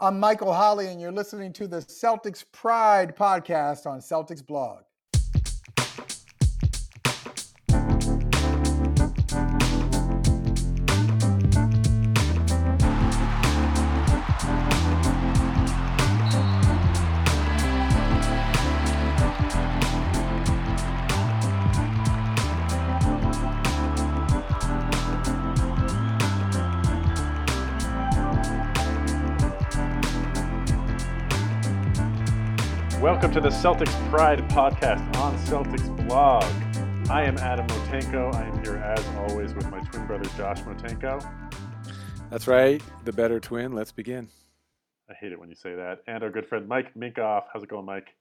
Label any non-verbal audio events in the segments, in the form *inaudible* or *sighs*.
I'm Michael Holley, and you're listening to the Celtics Pride podcast on Celtics Blog. To the Celtics Pride podcast on Celtics Blog. I am Adam Motenko. I am here as always with my twin brother Josh Motenko. That's right, the better twin. Let's begin. I hate it when you say that. And our good friend Mike Minkoff. How's it going, Mike?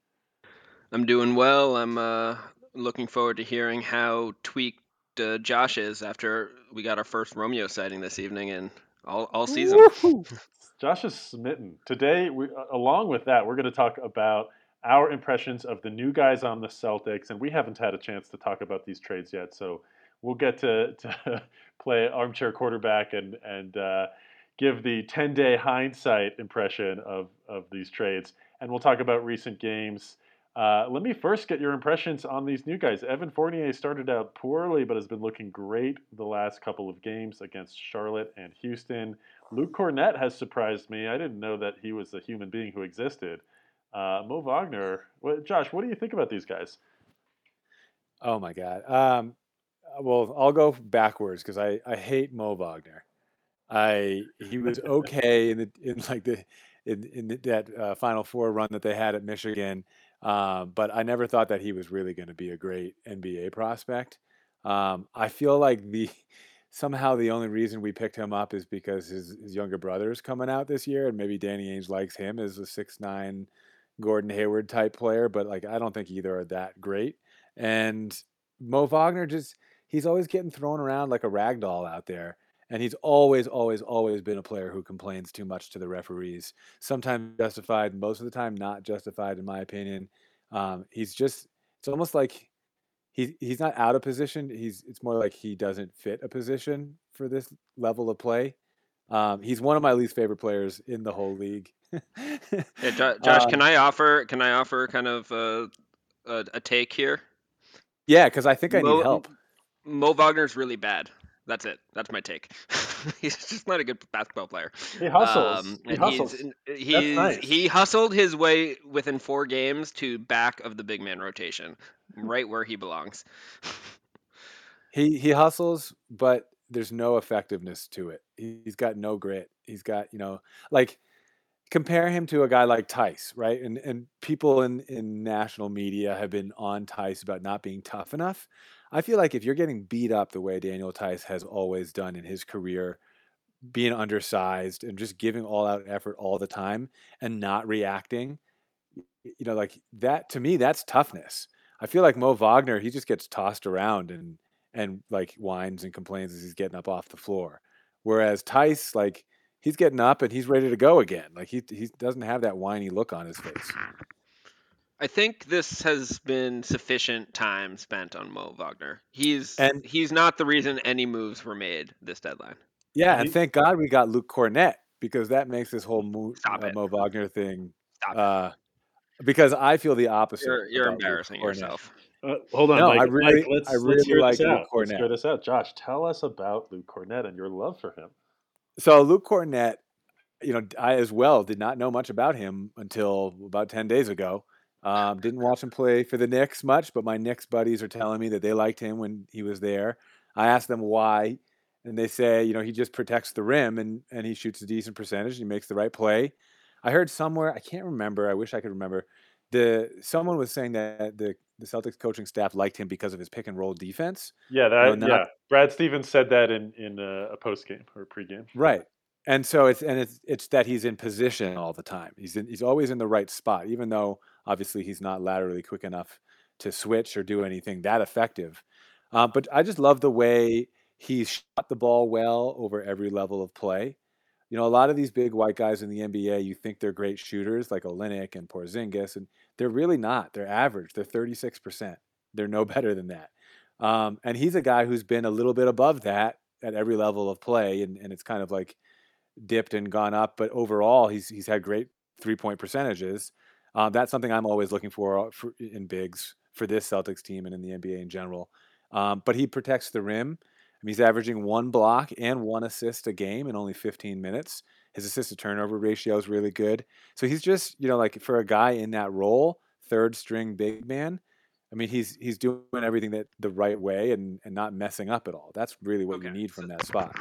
I'm doing well. I'm uh, looking forward to hearing how tweaked uh, Josh is after we got our first Romeo sighting this evening and all, all season. Josh is smitten. Today, we, along with that, we're going to talk about our impressions of the new guys on the Celtics, and we haven't had a chance to talk about these trades yet, so we'll get to, *laughs* to play armchair quarterback and and uh, give the ten day hindsight impression of of these trades, and we'll talk about recent games. Uh, let me first get your impressions on these new guys. Evan Fournier started out poorly, but has been looking great the last couple of games against Charlotte and Houston. Luke Kornet has surprised me. I didn't know that he was a human being who existed. Uh, Mo Wagner, what, Josh, what do you think about these guys? Oh my God. Um, well, I'll go backwards because I, I hate Mo Wagner. I he was *laughs* okay in the in like the in in the, that uh, Final Four run that they had at Michigan, um, but I never thought that he was really going to be a great NBA prospect. Um, I feel like the somehow the only reason we picked him up is because his, his younger brother is coming out this year, and maybe Danny Ainge likes him as a six nine Gordon Hayward type player, but like I don't think either are that great. And Mo Wagner just he's always getting thrown around like a rag doll out there. And he's always, always, always been a player who complains too much to the referees. Sometimes justified, most of the time not justified, in my opinion. Um, he's just it's almost like he he's not out of position. He's it's more like he doesn't fit a position for this level of play. Um, he's one of my least favorite players in the whole league. Yeah, *laughs* Josh, um, can I offer can I offer kind of a, a, a take here? Yeah, because I think I Mo, need help. Mo Wagner's really bad. That's it. That's my take. *laughs* he's just not a good basketball player. He hustles. Um, he hustles. He's, he's nice. he hustled his way within four games to back of the big man rotation, right where he belongs. *laughs* he he hustles, but there's no effectiveness to it. He's got no grit. He's got you know like compare him to a guy like Theis, right? And and people in in national media have been on Theis about not being tough enough. I feel like if you're getting beat up the way Daniel Theis has always done in his career, being undersized and just giving all out effort all the time and not reacting, you know, like that to me, that's toughness. I feel like Mo Wagner, he just gets tossed around and and like whines and complains as he's getting up off the floor. Whereas Theis, like he's getting up and he's ready to go again. Like he he doesn't have that whiny look on his face. I think this has been sufficient time spent on Mo Wagner. He's and he's not the reason any moves were made this deadline. Yeah, and thank God we got Luke Kornet because that makes this whole Mo, uh, Mo Wagner thing. Uh, because I feel the opposite. You're, you're embarrassing yourself. Uh, hold on, no, Mike. I really, Mike, let's, I really let's like Luke Kornet. Let's hear this out. Josh, tell us about Luke Kornet and your love for him. So Luke Kornet, you know, I as well did not know much about him until about ten days ago. Um, didn't watch him play for the Knicks much, but my Knicks buddies are telling me that they liked him when he was there. I asked them why, and they say, you know, he just protects the rim and and he shoots a decent percentage. And he makes the right play. I heard somewhere, I can't remember. I wish I could remember. The someone was saying that the the Celtics coaching staff liked him because of his pick and roll defense. Yeah, that not, yeah. Brad Stevens said that in in a, a post game or pre game. Right, and so it's and it's it's that he's in position all the time. He's in, he's always in the right spot, even though obviously he's not laterally quick enough to switch or do anything that effective. Uh, but I just love the way he's shot the ball well over every level of play. You know, a lot of these big white guys in the NBA, you think they're great shooters like Olynyk and Porzingis, and they're really not. They're average. They're 36%. They're no *laughs* better than that. Um, and he's a guy who's been a little bit above that at every level of play. And, and it's kind of like dipped and gone up, but overall he's he's had great three point percentages. Uh, that's something I'm always looking for, for in bigs for this Celtics team and in the NBA in general. Um, but he protects the rim. I he's averaging one block and one assist a game in only 15 minutes. His assist to turnover ratio is really good. So he's just, you know, like for a guy in that role, third string big man. I mean, he's he's doing everything that the right way and and not messing up at all. That's really what Okay, you need so- from that spot.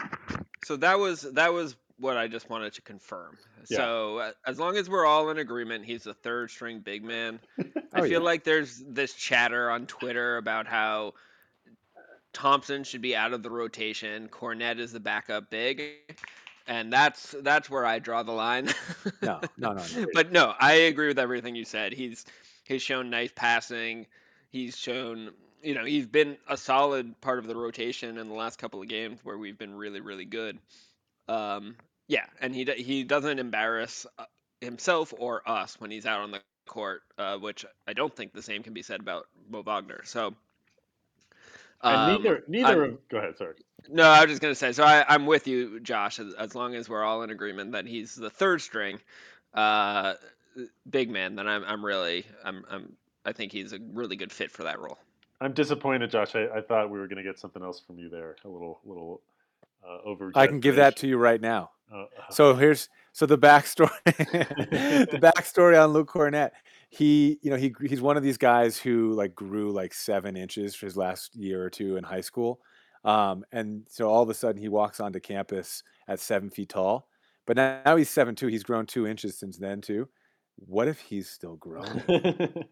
So that was that was what I just wanted to confirm. Yeah. So as long as we're all in agreement, he's the third string big man. *laughs* I Oh, feel yeah. like there's this chatter on Twitter about how Thompson should be out of the rotation. Kornet is the backup big, and that's that's where I draw the line. No, no, no, no. *laughs* but no, I agree with everything you said. He's he's shown nice passing. He's shown you know he's been a solid part of the rotation in the last couple of games where we've been really really good. Um, yeah, and he he doesn't embarrass uh, himself or us when he's out on the court, uh, which I don't think the same can be said about Mo Wagner. So. And um, neither neither I'm- of go ahead, sorry. no, I was just gonna say. So I, I'm with you, Josh. As, as long as we're all in agreement that he's the third string, uh, big man, then I'm I'm really I'm I'm I think he's a really good fit for that role. I'm disappointed, Josh. I, I thought we were going to get something else from you there. A little little uh, over. I can give that to you right now. Uh, So here's so the backstory. *laughs* the *laughs* backstory on Luke Kornet. He, you know, he he's one of these guys who like grew like seven inches for his last year or two in high school, um, and so all of a sudden he walks onto campus at seven feet tall. But now, now he's seven two. He's grown two inches since then too. What if he's still growing? *laughs*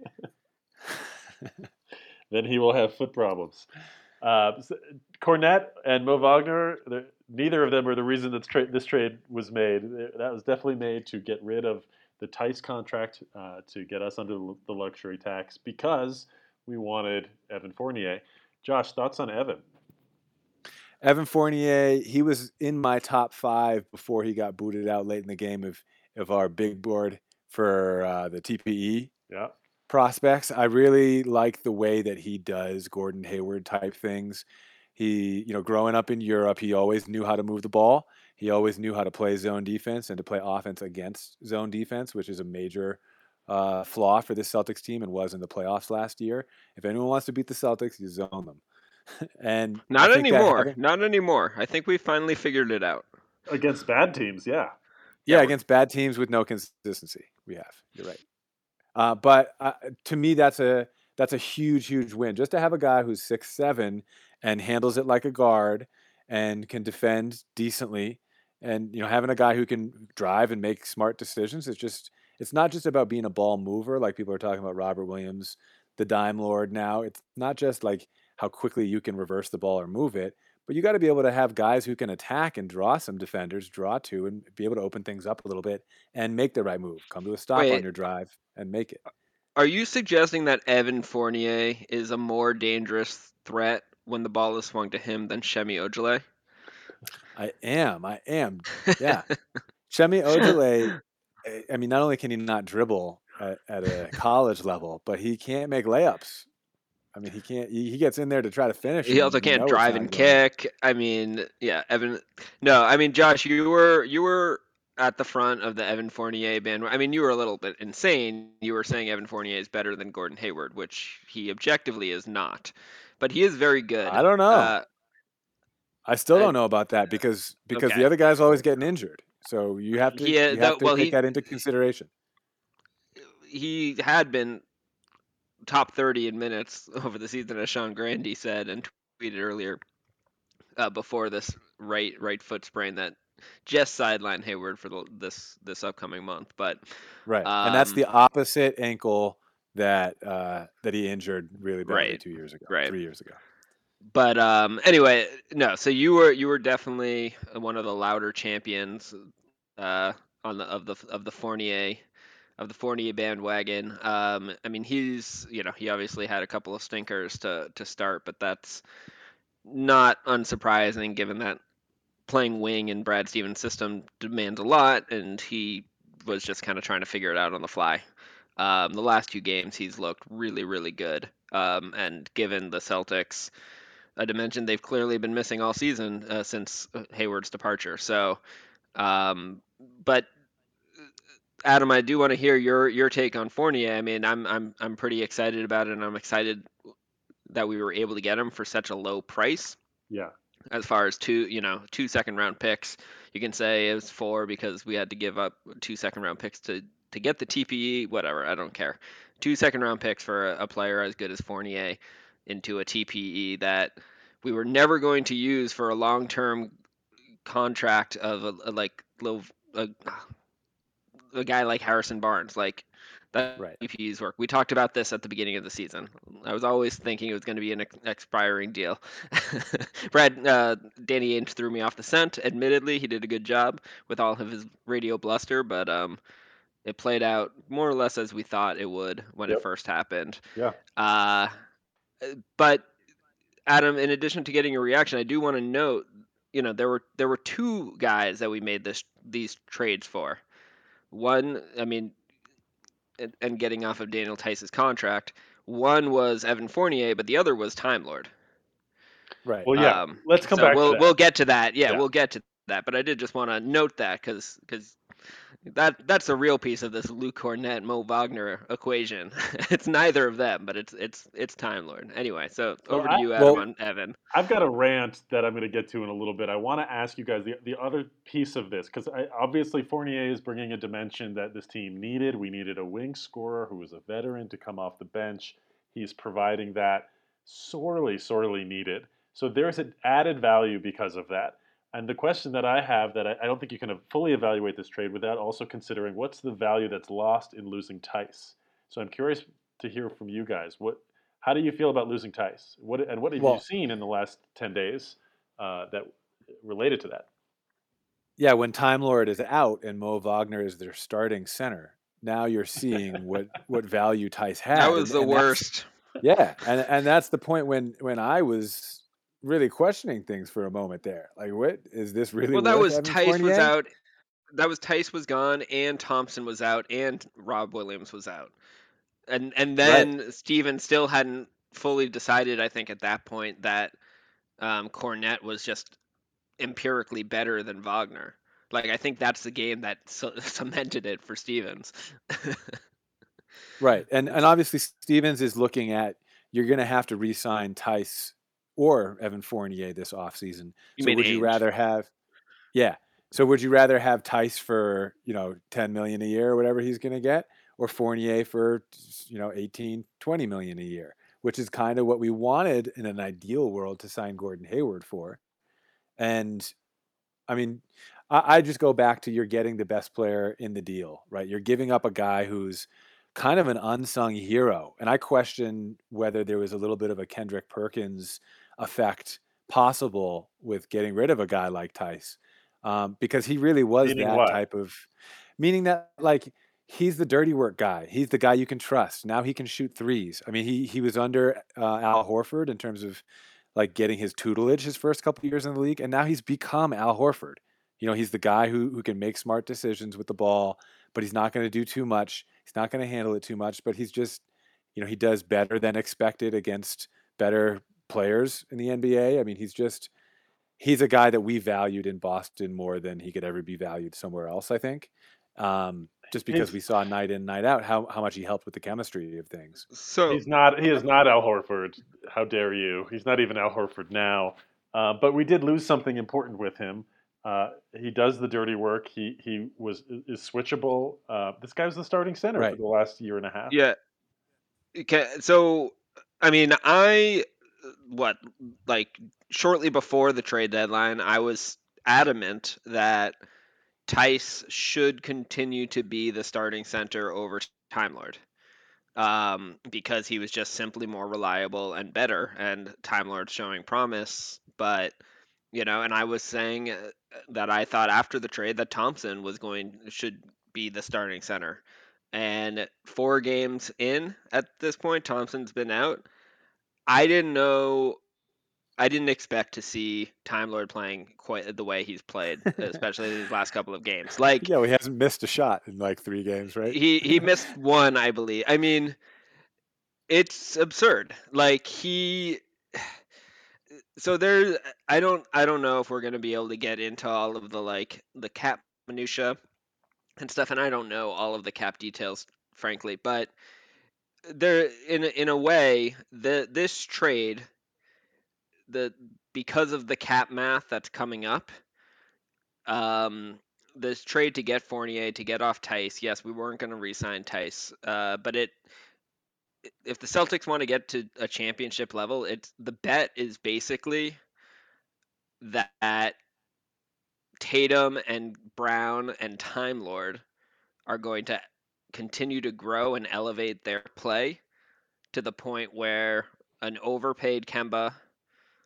then he will have foot problems. Uh, s- Kornet and Mo Wagner, neither of them are the reason that tra- this trade was made. That was definitely made to get rid of the Theis contract uh, to get us under the luxury tax because we wanted Evan Fournier. Josh, thoughts on Evan? Evan Fournier, he was in my top five before he got booted out late in the game of of our big board for uh, the TPE Yeah. prospects. I really like the way that he does Gordon Hayward type things. He, you know, growing up in Europe, he always knew how to move the ball. He always knew how to play zone defense and to play offense against zone defense, which is a major uh, flaw for this Celtics team and was in the playoffs last year. If anyone wants to beat the Celtics, you zone them. *laughs* and Not think that anymore. Not anymore. I think we finally figured it out. Against bad teams, yeah. Yeah, Yeah, against bad teams with no consistency, we have. You're right. Uh, but uh, to me, that's a that's a huge, huge win. Just to have a guy who's six seven and handles it like a guard and can defend decently, and you know, having a guy who can drive and make smart decisions. It's just it's not just about being a ball mover like people are talking about Robert Williams, the dime lord. Now it's not just like how quickly you can reverse the ball or move it, but you got to be able to have guys who can attack and draw some defenders, draw two, and be able to open things up a little bit and make the right move. Come to a stop on your drive and make it. Are you suggesting that Evan Fournier is a more dangerous threat when the ball is swung to him than Semi Ojeleye? I am. I am. Yeah. *laughs* Semi Ojeleye, *laughs* eh, I mean, not only can he not dribble at, at a college level, but he can't make layups. I mean, he can't. He, he gets in there to try to finish. He also can't it's drive not and kick. I mean, yeah, Evan. No, I mean, Josh, you were you were at the front of the Evan Fournier band. I mean, you were a little bit insane. You were saying Evan Fournier is better than Gordon Hayward, which he objectively is not, but he is very good. I don't know. Uh, I still don't know about that because because Okay. the other guy's always getting injured. So you have to He, uh, you that- have to well, take he- that into consideration. he had been top 30 in minutes *laughs* over the season, as Sean Grande said and tweeted earlier uh, before this right right foot sprain that just sidelined Hayward for the, this this upcoming month. But Right, and that's Um, the opposite ankle that uh, that he injured really badly Right, two years ago, right. three years ago. But um, anyway, no. So you were you were definitely one of the louder champions uh, on the of the of the Fournier of the Fournier bandwagon. Um, I mean, he's you know he obviously had a couple of stinkers to to start, but that's not unsurprising given that playing wing in Brad Stevens' system demands a lot, and he was just kind of trying to figure it out on the fly. Um, the last two games, he's looked really, really good. Um, and given the Celtics, a dimension they've clearly been missing all season uh, since uh, Hayward's departure. So Um, but Adam, I do want to hear your your take on Fournier. I mean, I'm I'm I'm pretty excited about it, and I'm excited that we were able to get him for such a low price. Yeah. As far as two, you know, two second round picks, you can say it was four because we had to give up two second round picks to to get the TPE. Whatever, I don't care. Two second round picks for a, a player as good as Fournier into a TPE that we were never going to use for a long term contract of a, a like little a, a guy like Harrison Barnes. Like that Right. TPE's work. We talked about this at the beginning of the season. I was always thinking it was going to be an ex- expiring deal. *laughs* Brad, uh, Danny Ainge threw me off the scent. Admittedly, he did a good job with all of his radio bluster, but um, it played out more or less as we thought it would when Yep. it first happened. Yeah. Uh, but Adam, in addition to getting a reaction, I do want to note, you know, there were there were two guys that we made this these trades for. One, I mean, and, and getting off of Daniel Theis's contract. One was Evan Fournier, but the other was Time Lord. Right. Well, yeah. Um, let's come so back. We'll to that. we'll get to that. Yeah, Yeah. we'll get to that. But I did just want to note that because because that that's a real piece of this Luke Kornet Mo Wagner equation. *laughs* it's neither of them, but it's it's it's Time Lord. Anyway, so over I- to you, Adam, well- on Evan. I've got a rant that I'm going to get to in a little bit. I want to ask you guys the, the other piece of this because obviously Fournier is bringing a dimension that this team needed. We needed a wing scorer who was a veteran to come off the bench. He's providing that sorely, sorely needed. So there's an added value because of that. And the question that I have that I, I don't think you can fully evaluate this trade without also considering what's the value that's lost in losing Theis. So I'm curious to hear from you guys. What how do you feel about losing Theis? What and what have Well- you seen in the last ten days uh, that related to that? Yeah, when Time Lord is out and Mo Wagner is their starting center, now you're seeing what what value Theis has. *laughs* That was and- the and worst. Yeah, and and that's the point when when I was really questioning things for a moment there. Like, what is this really? Well, that was Theis was out. That was Theis was gone, and Thompson was out, and Rob Williams was out, and and then Steven still hadn't fully decided. I think at that point that um, Kornet was just empirically better than Wagner. Like I think that's the game that *laughs* cemented it for Stevens. Right, and *laughs* and obviously Stevens is looking at you're going to have to re-sign Theis or Evan Fournier this offseason. You so would you rather have? Yeah. So would you rather have Theis for you know 10 million a year or whatever he's going to get, or Fournier for you know 18, 20 million a year, which is kind of what we wanted in an ideal world to sign Gordon Hayward for. And I mean, I, I just go back to you're getting the best player in the deal, right? You're giving up a guy who's kind of an unsung hero. And I question whether there was a little bit of a Kendrick Perkins effect possible with getting rid of a guy like Theis. Um, because he really was Meaning that what? type of meaning that like he's the dirty work guy. He's the guy you can trust. Now he can shoot threes. I mean, he he was under uh, Al Horford in terms of like getting his tutelage his first couple years in the league, and now he's become Al Horford. You know, he's the guy who who can make smart decisions with the ball, but he's not going to do too much. He's not going to handle it too much, but he's just, you know, he does better than expected against better players in the NBA. I mean, he's just he's a guy that we valued in Boston more than he could ever be valued somewhere else, I think. Um, just because He's- we saw night in, night out how, how much he helped with the chemistry of things. So He's not. He is not Al Horford. How dare you? He's not even Al Horford now. Uh, but we did lose something important with him. Uh, he does the dirty work. He he was is switchable. Uh, this guy was the starting center Right. for the last year and a half. Yeah. Okay, so I mean, I what like shortly before the trade deadline, I was adamant that Theis should continue to be the starting center over Time Lord. Um, because he was just simply more reliable and better, and Time Lord's showing promise. But you know, and I was saying uh, that I thought after the trade that Thompson was going should be the starting center. And four games in at this point, Thompson's been out. I didn't know. I didn't expect to see Time Lord playing quite the way he's played, *laughs* especially in these last couple of games. Like Yeah, well, he hasn't missed a shot in like three games, right? he he *laughs* missed one, I believe. I mean, it's absurd. Like he so there I don't I don't know if we're gonna be able to get into all of the like the cap minutia and stuff, and I don't know all of the cap details, frankly, but there in in a way the this trade the because of the cap math that's coming up um this trade to get Fournier to get off Theis yes we weren't going to re-sign Theis uh, but it if the Celtics want to get to a championship level it's the bet is basically that Tatum and Brown and Time Lord are going to continue to grow and elevate their play to the point where an overpaid Kemba,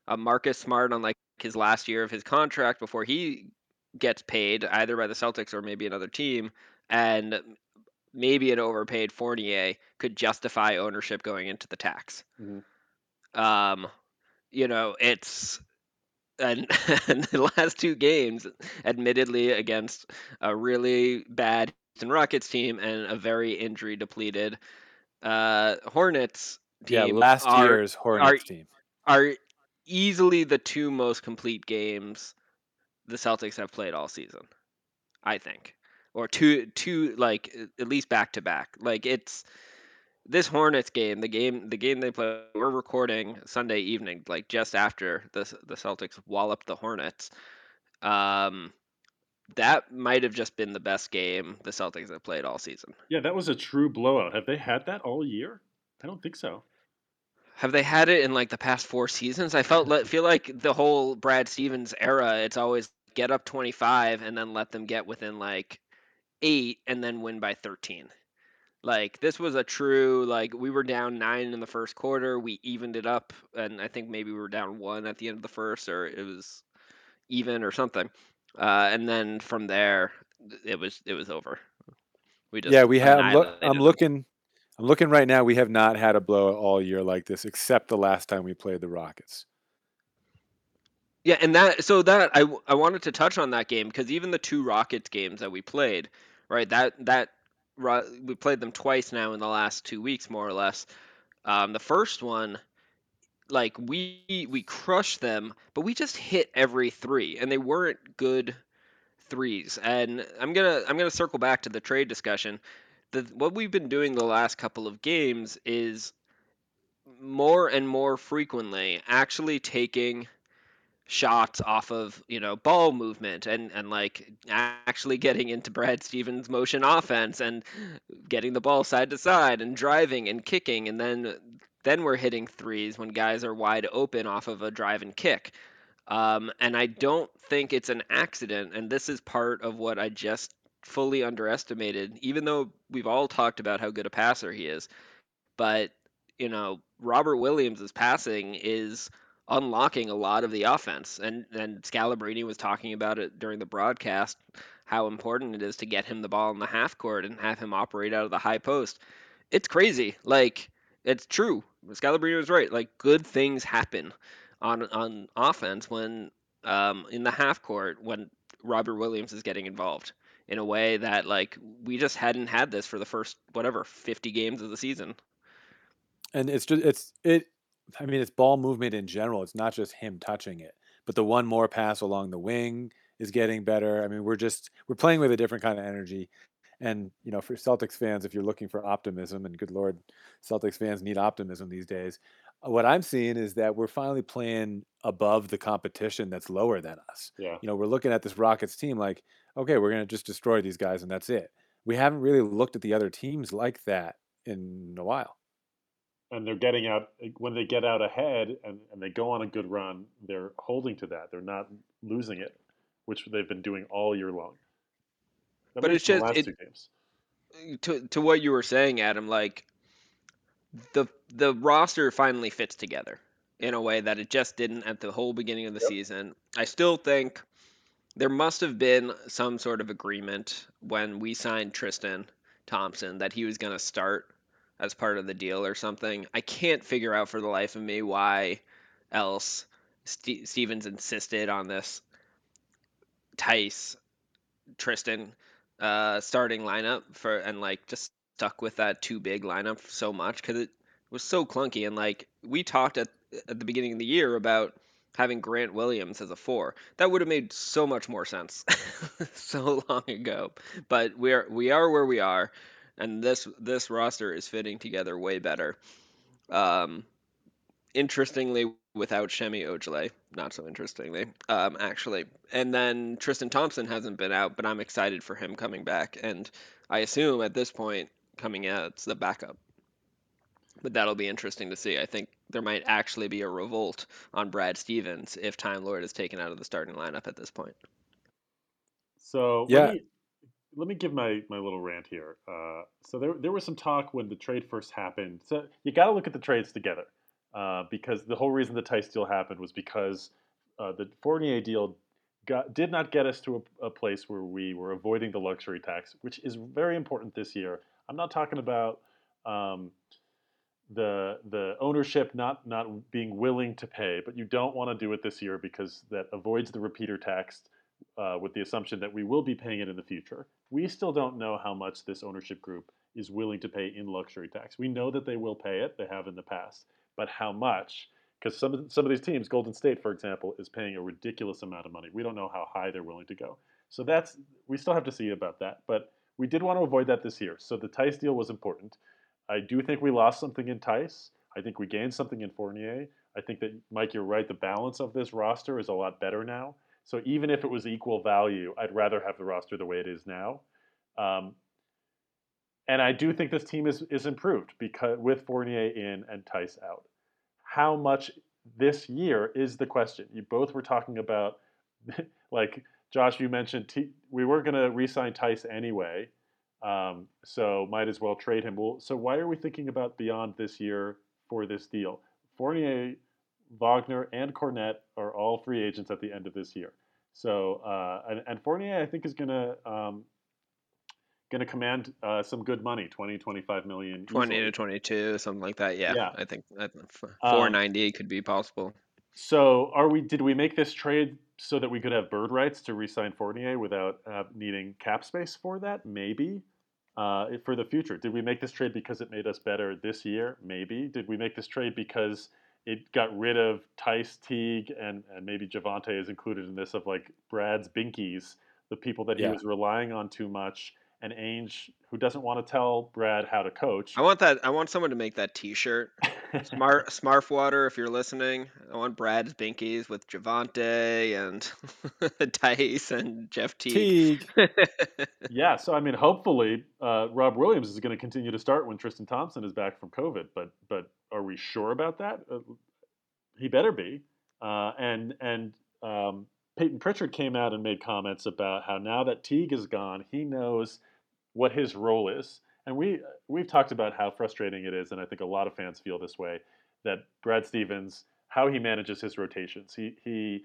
a Marcus Smart on like his last year of his contract before he gets paid either by the Celtics or maybe another team, and maybe an overpaid Fournier could justify ownership going into the tax. Mhm. Um, you know, it's and, *laughs* and the last two games, admittedly against a really bad Houston Rockets team and a very injury depleted uh, Hornets Yeah, last are, year's Hornets team. are easily the two most complete games the Celtics have played all season. I think, or two, two like at least back to back. Like it's this Hornets game, the game, the game they play. We're recording Sunday evening, like just after the the Celtics walloped the Hornets. Um, that might have just been the best game the Celtics have played all season. Yeah, that was a true blowout. Have they had that all year? I don't think so. Have they had it in like the past four seasons? I felt feel like the whole Brad Stevens era. It's always get up twenty five and then let them get within like eight and then win by thirteen. Like this was a true like we were down nine in the first quarter. We evened it up, and I think maybe we were down one at the end of the first, or it was even or something. Uh, and then from there, it was it was over. We just Yeah, we have. I'm, look, I'm looking. I'm looking right now. We have not had a blowout all year like this, except the last time we played the Rockets. Yeah, and that so that I I wanted to touch on that game because even the two Rockets games that we played, right? That that we played them twice now in the last two weeks, more or less. Um, the first one, like we we crushed them, but we just hit every three, and they weren't good threes. And I'm gonna I'm gonna circle back to the trade discussion. The what we've been doing the last couple of games is more and more frequently actually taking shots off of you know ball movement and and like actually getting into Brad Stevens motion offense and getting the ball side to side and driving and kicking and then then we're hitting threes when guys are wide open off of a drive and kick um, and I don't think it's an accident and this is part of what I just fully underestimated even though we've all talked about how good a passer he is but you know Robert Williams' passing is unlocking a lot of the offense. And and Scalabrine was talking about it during the broadcast how important it is to get him the ball in the half court and have him operate out of the high post. It's crazy. Like it's true. Scalabrine was right. Like good things happen on on offense when um, in the half court when Robert Williams is getting involved in a way that like we just hadn't had this for the first whatever 50 games of the season. And it's just it's it. I mean, it's ball movement in general. It's not just him touching it, but the one more pass along the wing is getting better. I mean, we're just we're playing with a different kind of energy. And you know, for Celtics fans, if you're looking for optimism, and good lord, Celtics fans need optimism these days. uh, What I'm seeing is that we're finally playing above the competition that's lower than us. Yeah. You know, we're looking at this Rockets team like, okay, we're gonna just destroy these guys and that's it. We haven't really looked at the other teams like that in a while. And they're getting out when they get out ahead and, and they go on a good run, they're holding to that. They're not losing it, which they've been doing all year long. That But it's just- it- to to what you were saying, Adam, like the the roster finally fits together in a way that it just didn't at the whole beginning of the Yep. season. I still think there must have been some sort of agreement when we signed Tristan Thompson that he was going to start as part of the deal or something. I can't figure out for the life of me why else Ste Stevens insisted on this Theis Tristan uh, starting lineup for and like just stuck with that too big lineup so much because it was so clunky and like we talked at at the beginning of the year about having Grant Williams as a four. That would have made so much more sense *laughs* so long ago. But we are we are where we are, and this this roster is fitting together way better. Um, interestingly, without Semi Ojeleye, not so interestingly, um, actually. And then Tristan Thompson hasn't been out, but I'm excited for him coming back, and I assume at this point coming out it's the backup. But that'll be interesting to see. I think there might actually be a revolt on Brad Stevens if Time Lord is taken out of the starting lineup at this point. So Yeah. let me let me give my, my little rant here. Uh, so there there was some talk when the trade first happened. So you got to look at the trades together uh, because the whole reason the Theis deal happened was because uh, the Fournier deal got did not get us to a, a place where we were avoiding the luxury tax, which is very important this year. I'm not talking about um, the the ownership not not being willing to pay, but you don't want to do it this year because that avoids the repeater tax uh, with the assumption that we will be paying it in the future. We still don't know how much this ownership group is willing to pay in luxury tax. We know that they will pay it; they have in the past, but how much? Because some of some of these teams, Golden State, for example, is paying a ridiculous amount of money. We don't know how high they're willing to go. So that's we still have to see about that. But we did want to avoid that this year. So the Theis deal was important. I do think we lost something in Theis. I think we gained something in Fournier. I think that Mike, you're right. The balance of this roster is a lot better now. So even if it was equal value, I'd rather have the roster the way it is now. Um, and I do think this team is is improved because with Fournier in and Theis out. How much this year is the question. You both were talking about, *laughs* like Josh, you mentioned T- we were going to re-sign Theis anyway, um, so might as well trade him. Well, so why are we thinking about beyond this year for this deal? Fournier, Wagner, and Kornet are all free agents at the end of this year. So uh, and, and Fournier, I think, is going to um, going to command uh, some good money 20 25 million 20 easily. to 22, something like that. Yeah, Yeah. I think I think f- Um, 490 could be possible. So, are we? Did we make this trade so that we could have bird rights to re-sign Fournier without uh, needing cap space for that? Maybe. Uh, for the future, did we make this trade because it made us better this year? Maybe. Did we make this trade because it got rid of Theis Teague and and maybe Javonte is included in this of like Brad's binkies, the people that he Yeah. was relying on too much, and Ainge who doesn't want to tell Brad how to coach. I want that. I want someone to make that T-shirt. Smart *laughs* Smartwater, if you're listening, I want Brad's binkies with Javonte and *laughs* Dice and Jeff Teague. Teague. *laughs* Yeah, so I mean, hopefully, uh, Rob Williams is going to continue to start when Tristan Thompson is back from COVID. But but are we sure about that? Uh, he better be. Uh, and and um, Payton Pritchard came out and made comments about how now that Teague is gone, he knows what his role is. And we we've talked about how frustrating it is, and I think a lot of fans feel this way. That Brad Stevens, how he manages his rotations, he he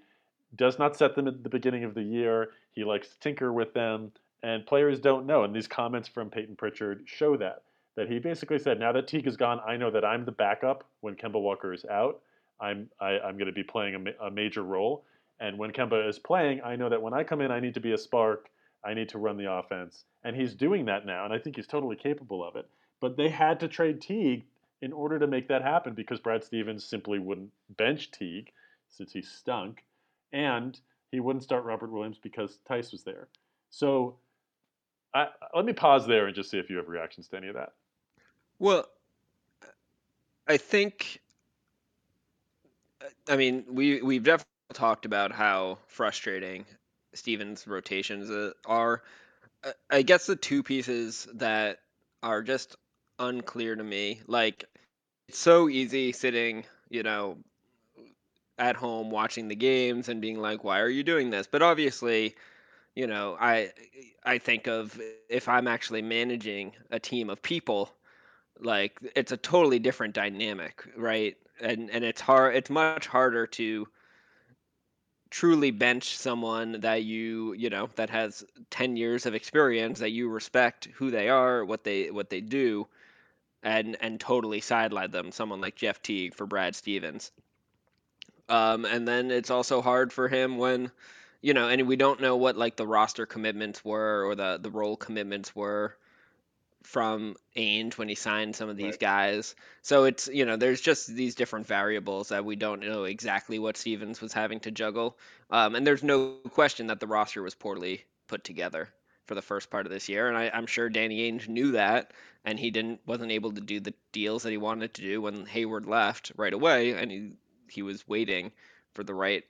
does not set them at the beginning of the year. He likes to tinker with them, and players don't know. And these comments from Payton Pritchard show that. That he basically said, now that Teague is gone, I know that I'm the backup when Kemba Walker is out. I'm I, I'm going to be playing a, ma- a major role, and when Kemba is playing, I know that when I come in, I need to be a spark. I need to run the offense, and he's doing that now, and I think he's totally capable of it. But they had to trade Teague in order to make that happen because Brad Stevens simply wouldn't bench Teague since he stunk, and he wouldn't start Robert Williams because Theis was there. So I, let me pause there and just see if you have reactions to any of that. Well, I think. I mean, we we've definitely talked about how frustrating Stevens' rotations uh, are. I- I guess the two pieces that are just unclear to me, like it's so easy sitting, you know, at home watching the games and being like, "Why are you doing this?" But obviously, you know, I I think of if I'm actually managing a team of people, like it's a totally different dynamic, right? And and it's hard it's much harder to truly bench someone that you, you know, that has 10 years of experience that you respect who they are, what they what they do and and totally sideline them, someone like Jeff Teague for Brad Stevens. Um, and then it's also hard for him when, you know, and we don't know what like the roster commitments were or the the role commitments were from Ainge when he signed some of these Right. guys. So it's you know there's just these different variables that we don't know exactly what Stevens was having to juggle. Um, and there's no question that the roster was poorly put together for the first part of this year, and I, I'm sure Danny Ainge knew that, and he didn't wasn't able to do the deals that he wanted to do when Hayward left right away, and he he was waiting for the right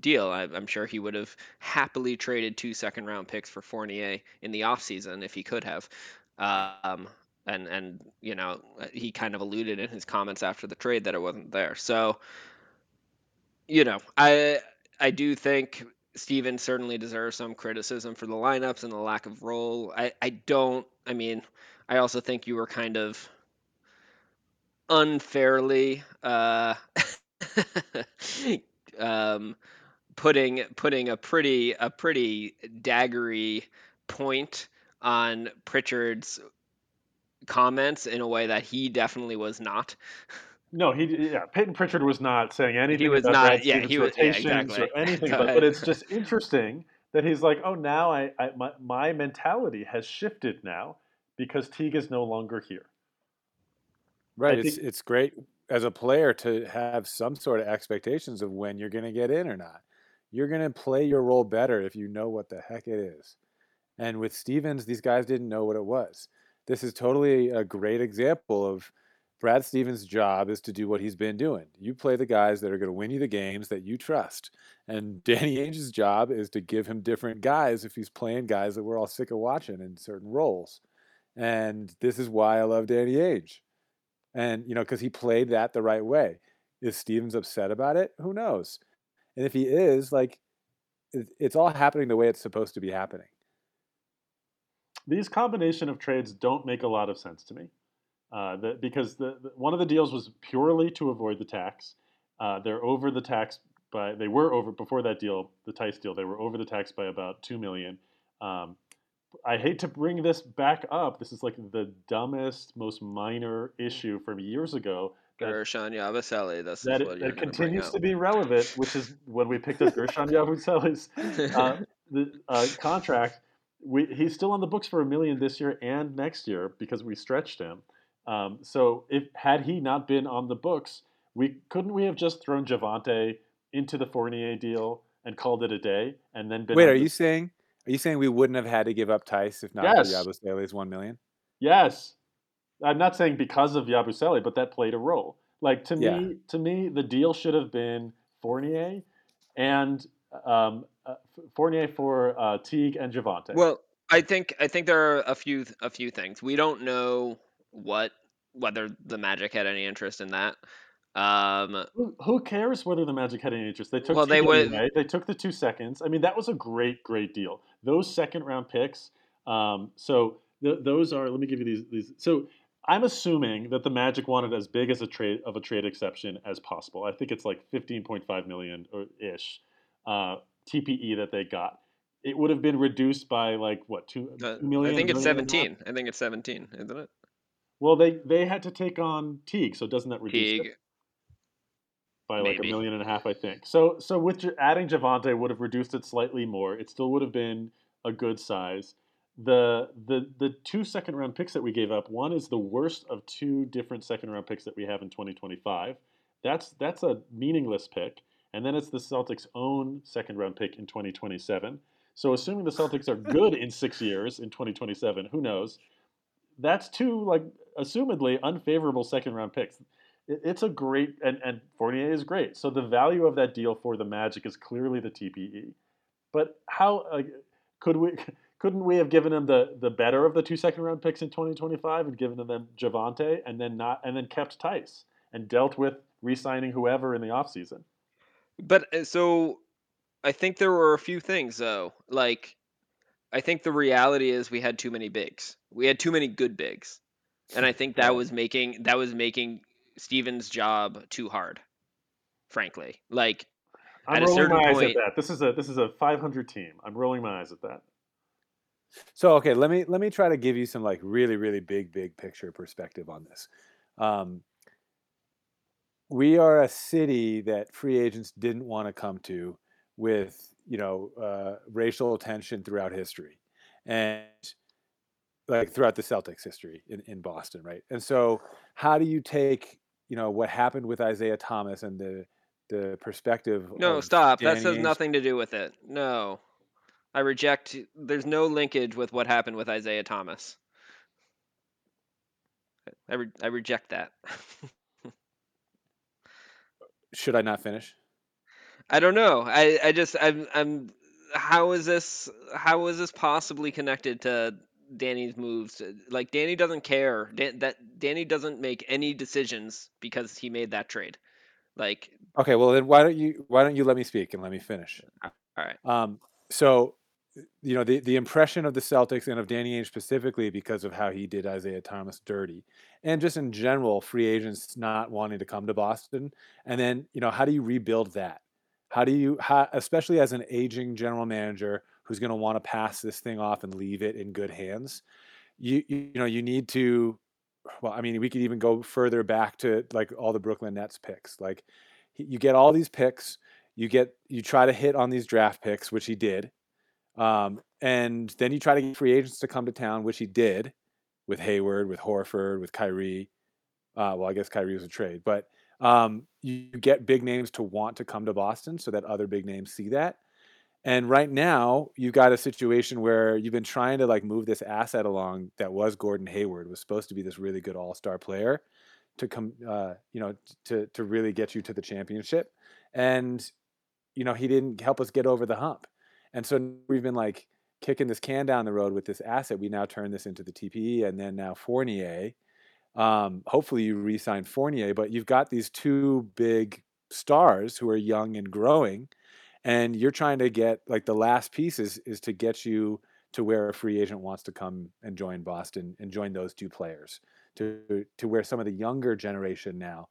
deal. I, I'm sure he would have happily traded two second round picks for Fournier in the offseason if he could have. Um, and and you know he kind of alluded in his comments after the trade that it wasn't there. So you know I I do think Steven certainly deserves some criticism for the lineups and the lack of role. I I don't. I mean, I also think you were kind of unfairly uh, *laughs* um, putting putting a pretty a pretty daggery point on Pritchard's comments in a way that he definitely was not. No, he yeah. Payton Pritchard was not saying anything He was about not- Brad yeah, Stevens he was- not, yeah, rotations exactly. or *laughs* anything, but, but it's just interesting that he's like, oh, now I, I my, my mentality has shifted now because Teague is no longer here. Right. I It's think- it's great as a player to have some sort of expectations of when you're going to get in or not. You're going to play your role better if you know what the heck it is. And with Stevens, these guys didn't know what it was. This is totally a great example of Brad Stevens' job is to do what he's been doing. You play the guys that are going to win you the games that you trust. And *laughs* Danny Ainge's job is to give him different guys if he's playing guys that we're all sick of watching in certain roles. And this is why I love Danny Ainge and you know because he played that the right way is stevens upset about it who knows and if he is like it's all happening the way it's supposed to be happening These combination of trades don't make a lot of sense to me, uh, the, because the, the one of the deals was purely to avoid the tax. Uh, they're over the tax by they were over before that deal, the Theis deal. They were over the tax by about two million. Um, I hate to bring this back up. This is like the dumbest, most minor issue from years ago. That, Guerschon Yabusele. This that, it, you're that to continues to be relevant, which is when we picked up Guerschon *laughs* Yabusele's uh, the uh, contract. We, he's still on the books for a million this year and next year because we stretched him. Um, so if had he not been on the books, we couldn't we have just thrown Javonte into the Fournier deal and called it a day, and then been wait are the- you saying are you saying we wouldn't have had to give up Theis if not Yes. for Yabusele's 1 million Yes, I'm not saying because of Yabusele, but that played a role. Like to Yeah. me, to me, the deal should have been Fournier and um, uh, Fournier for uh, Teague and Javonte. Well, I think I think there are a few a few things. We don't know what whether the Magic had any interest in that. Um, Who, who cares whether the Magic had any interest? They took Well, they would-. They took the two seconds. I mean, that was a great, great deal. Those second round picks. Um, so th- those are. Let me give you these. These. So I'm assuming that the Magic wanted as big as a trade of a trade exception as possible. I think it's like 15.5 million or ish uh, TPE that they got. It would have been reduced by like what two, uh, two million? I think it's million and a half? 17. I think it's 17, isn't it? Well, they they had to take on Teague, so doesn't that reduce it? Teague. by like Maybe. a million and a half, I think. So so with adding Javante would have reduced it slightly more. It still would have been a good size. The the the two second round picks that we gave up, one is the worst of two different second round picks that we have in 2025. That's that's a meaningless pick. And then it's the Celtics' own second round pick in 2027. So assuming the Celtics are good in 6 years in 2027, who knows? That's two like assumedly unfavorable second round picks it's a great and, and Fournier is great. So the value of that deal for the Magic is clearly the TPE. But how could we *laughs* couldn't we have given them the the better of the two second round picks in 2025 and given them Javonte and then not and then kept Theis and dealt with re-signing whoever in the offseason? But uh, so I think there were a few things though. Like I think the reality is we had too many bigs. We had too many good bigs. And I think that was making that was making Steven's job too hard. Frankly. Like I'm At a rolling certain my eyes point- at that. This is a this is a 500 team. I'm rolling my eyes at that. So okay, let me let me try to give you some like really really big big picture perspective on this. Um, we are a city that free agents didn't want to come to with you know uh, racial tension throughout history, and like throughout the Celtics history in, in Boston, right? And so, how do you take you know what happened with Isaiah Thomas and the the perspective? No, stop. That Danny has Ainge? nothing to do with it. No. I reject there's no linkage with what happened with Isaiah Thomas. I re- I reject that. *laughs* Should I not finish? I don't know. I, I just I'm I'm how is this how is this possibly connected to Danny's moves? Like Danny doesn't care. Dan, that Danny doesn't make any decisions because he made that trade. Like Okay, well then why don't you why don't you let me speak and let me finish? all right. Um, so, you know, the, the impression of the Celtics and of Danny Ainge specifically because of how he did Isaiah Thomas dirty, and just in general, free agents not wanting to come to Boston. And then, you know, how do you rebuild that? How do you, how, especially as an aging general manager who's going to want to pass this thing off and leave it in good hands? You, you, you know, you need to. Well, I mean, we could even go further back to like all the Brooklyn Nets picks. Like, you get all these picks you get you try to hit on these draft picks, which he did, um, and then you try to get free agents to come to town, which he did, with Hayward, with Horford, with Kyrie. Uh, well, I guess Kyrie was a trade, but um, you get big names to want to come to Boston so that other big names see that. And right now, you've got a situation where you've been trying to like move this asset along that was Gordon Hayward, was supposed to be this really good All Star player, to come, uh, you know, to to really get you to the championship, and you know he didn't help us get over the hump, and so we've been like kicking this can down the road with this asset. We now turn this into the TPE, and then now Fournier. Um, hopefully, you re-sign Fournier, but you've got these two big stars who are young and growing, and you're trying to get like the last piece is is to get you to where a free agent wants to come and join Boston and join those two players to to where some of the younger generation now,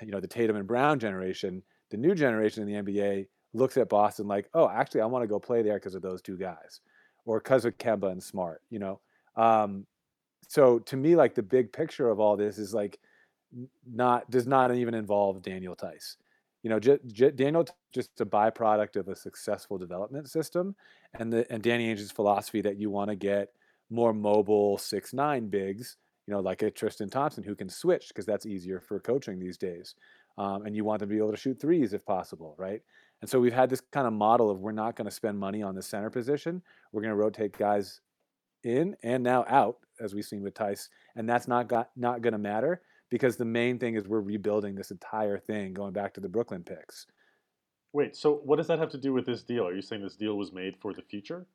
you know, the Tatum and Brown generation, the new generation in the NBA looks at Boston like, oh, actually, I want to go play there because of those two guys, or because of Kemba and Smart, you know. Um, so to me, like the big picture of all this is like not does not even involve Daniel Theis. You know, j- j- Daniel just a byproduct of a successful development system, and the and Danny Ainge's philosophy that you want to get more mobile six nine bigs, you know, like a Tristan Thompson who can switch because that's easier for coaching these days, um, and you want them to be able to shoot threes if possible, right? And so we've had this kind of model of we're not going to spend money on the center position. We're going to rotate guys in and now out, as we've seen with Theis, and that's not got not going to matter because the main thing is we're rebuilding this entire thing, going back to the Brooklyn picks. Wait, so what does that have to do with this deal? Are you saying this deal was made for the future?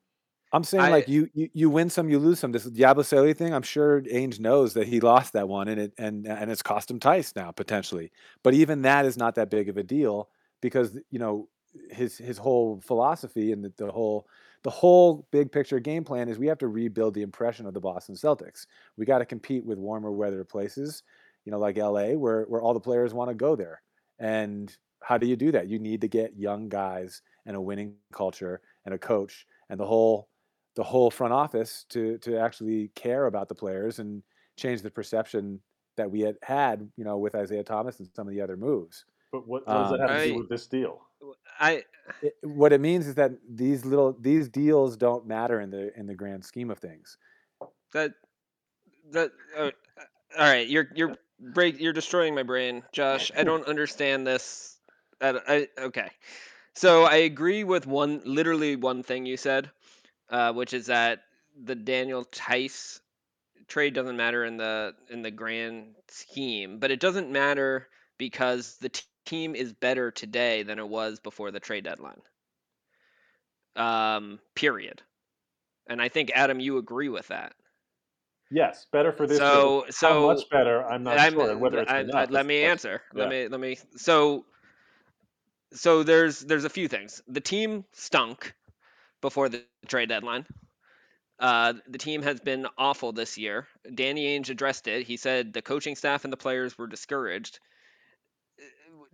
I'm saying I- like you, you you win some, you lose some. This Yabusele thing, I'm sure Ainge knows that he lost that one, and it and and it's cost him Theis now potentially. But even that is not that big of a deal because you know his his whole philosophy and the, the whole the whole big picture game plan is we have to rebuild the impression of the Boston Celtics. We got to compete with warmer weather places, you know, like LA, where where all the players want to go there. And how do you do that? You need to get young guys and a winning culture and a coach and the whole the whole front office to to actually care about the players and change the perception that we had had, you know, with Isaiah Thomas and some of the other moves. But what, what does that Um, have to do with this deal? I It, what it means is that these little these deals don't matter in the in the grand scheme of things. that that uh, all right you're you're break you're destroying my brain josh i don't understand this I, I okay so i agree with one literally one thing you said uh, which is that the daniel theis trade doesn't matter in the in the grand scheme but it doesn't matter because the team is better today than it was before the trade deadline um period and i think adam you agree with that Yes, better for this. So- so how much better? I'm not I'm- sure. Whether it's I- I- let me answer. Let me let me. So, so there's there's a few things. The team stunk before the trade deadline. Uh, the team has been awful this year. Danny Ainge addressed it. He said the coaching staff and the players were discouraged.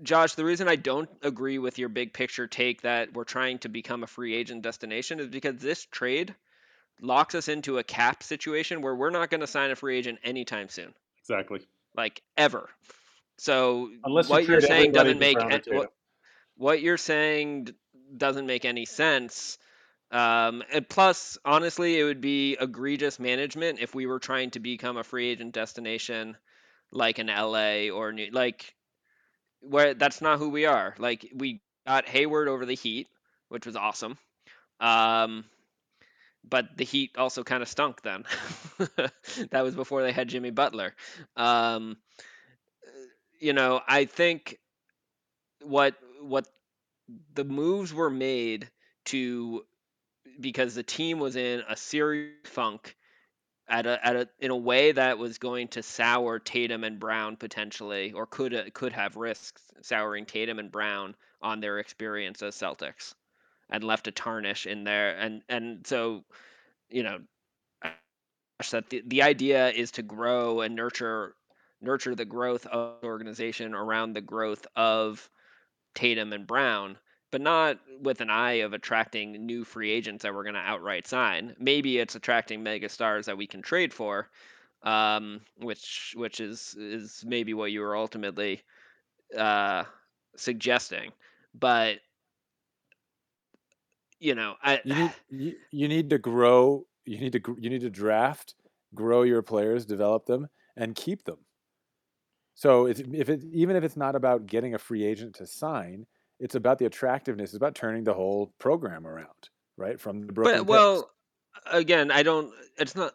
Josh, the reason I don't agree with your big picture take that we're trying to become a free agent destination is because this trade locks us into a cap situation where we're not going to sign a free agent anytime soon Exactly. like ever. So Unless what you're saying doesn't make Brown what, what you're saying doesn't make any sense Um, and plus, honestly, it would be egregious management if we were trying to become a free agent destination like an LA or New, like where that's not who we are. Like we got Hayward over the Heat, which was awesome. Um, but the Heat also kind of stunk then. *laughs* that was before they had Jimmy Butler. Um, you know, I think what what the moves were made to because the team was in a serious funk at a, at a in a way that was going to sour Tatum and Brown potentially, or could could have risks souring Tatum and Brown on their experience as Celtics, and left a tarnish in there. And and so, you know, that the, the idea is to grow and nurture nurture the growth of the organization around the growth of Tatum and Brown but not with an eye of attracting new free agents that we're going to outright sign. Maybe it's attracting mega stars that we can trade for, um, which which is is maybe what you were ultimately uh, suggesting. But you know, I you need *sighs* you, you need to grow. You need to you need to draft, grow your players, develop them, and keep them. So if if it even if it's not about getting a free agent to sign, it's about the attractiveness. It's about turning the whole program around, right? From the Brooklyn. But well, again, I don't. It's not.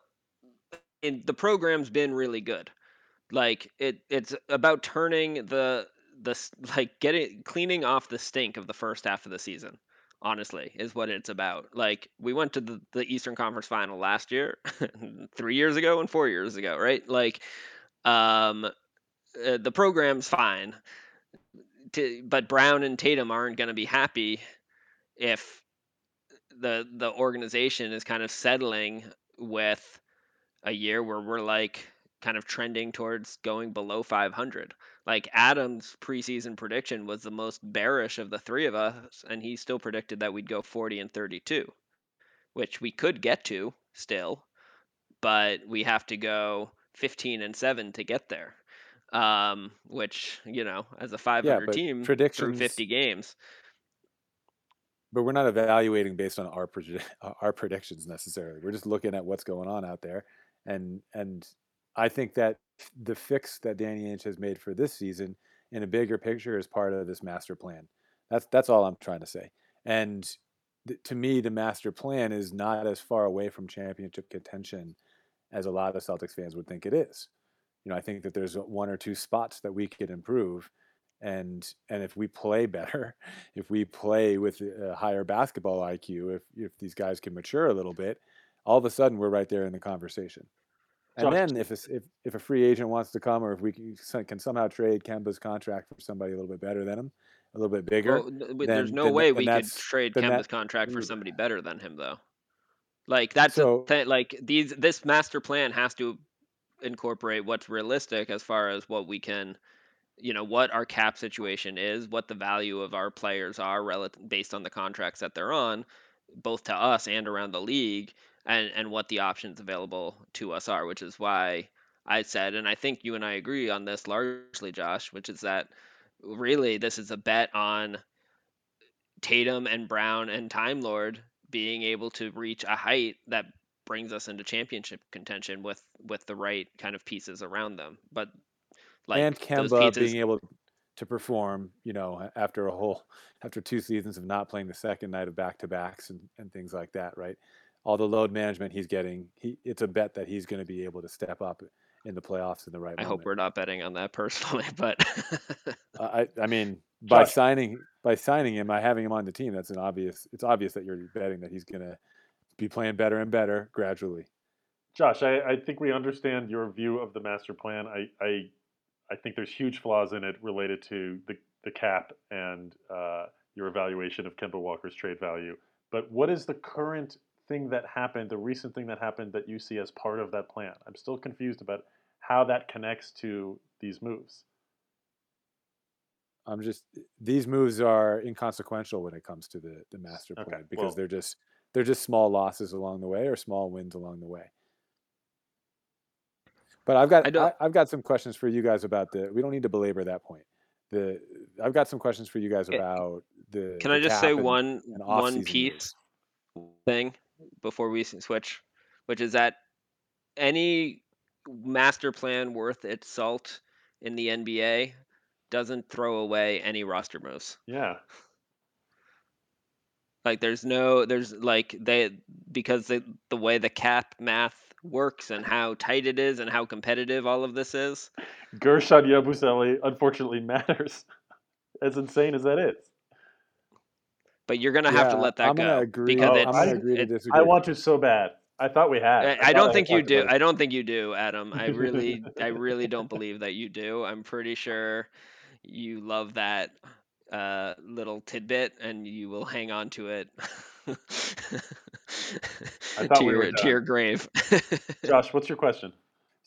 In the program's been really good. Like it, it's about turning the the *laughs* like getting cleaning off the stink of the first half of the season. Honestly, is what it's about. Like we went to the, the Eastern Conference Final last year, *laughs* three years ago, and four years ago, right? Like, um, uh, the program's fine to, but Brown and Tatum aren't going to be happy if the the organization is kind of settling with a year where we're like kind of trending towards going below 500. Like Adam's preseason prediction was the most bearish of the three of us, and he still predicted that we'd go 40 and 32, which we could get to still, but we have to go 15 and 7 to get there um, which you know, as a 500 yeah, team through 50 games. But we're not evaluating based on *laughs* our our predictions necessarily. We're just looking at what's going on out there, and and I think that the fix that Danny Ainge has made for this season, in a bigger picture, is part of this master plan. That's that's all I'm trying to say. And th- to me, the master plan is not as far away from championship contention as a lot of Celtics fans would think it is you know, I think that there's one or two spots that we could improve. And and if we play *laughs* better, if we play with a higher basketball IQ, if if these guys can mature a little bit, all of a sudden we're right there in the conversation. And then if, a, if if a free agent wants to come, or if we can, can somehow trade Kemba's contract for somebody a little bit better than him, a little bit bigger, well, then, there's no way we could trade Kemba's that, contract for mm. somebody better than him, though. Like that's so, th- like these this master plan has to incorporate what's realistic as far as what we can you know what our cap situation is what the value of our players are relative based on the contracts that they're on both to us and around the league and and what the options available to us are which is why i said and i think you and i agree on this largely josh which is that really this is a bet on tatum and brown and time lord being able to reach a height that brings us into championship contention with with the right kind of pieces around them. But like and Kemba pieces, being able to perform, you know, after a whole *laughs* after two seasons of not playing the second night of back to backs and, and things like that, right? All the load management he's getting, he it's a bet that he's going to be able to step up in the playoffs in the right. I moment. hope we're not betting on that *laughs* personally, but *laughs* I I mean by Josh. signing by signing him, by having him on the team, that's an obvious. It's obvious that you're betting that he's going to be playing better and better gradually. Josh, I, I think we understand your view of the master plan. I, I, I think there's huge flaws in it related to the, the cap and uh, your evaluation of Kemba Walker's trade value. But what is the current thing that happened, the recent thing that happened that you see as part of that plan? I'm still confused about how that connects to these moves. I'm just these moves are inconsequential when it comes to the the master plan okay, because well, they're just they're just small losses along the way or small wins along the way. But I've got I have got some questions for you guys about the. We don't need to belabor that point. The I've got some questions for you guys about the. Can the I just say and, one and one piece? Moves. thing before we switch, which is that any master plan worth its salt in the NBA doesn't throw away any roster moves. Yeah. Like there's no there's like they because the the way the cap math works and how tight it is and how competitive all of this is. Guerschon Yabusele unfortunately *laughs* matters. as insane as that is. But you're gonna have to let that I'm go gonna agree. because Oh, it's I'm gonna I- agree to it- disagree. I want to so bad. I thought we had. I, I thought don't had think you do. I don't think you do, Adam. I really, I *laughs* really don't believe that you do. I'm pretty sure you love that uh, little tidbit, and you will hang on to it *laughs* to your were to your grave. *laughs* Josh, what's your question?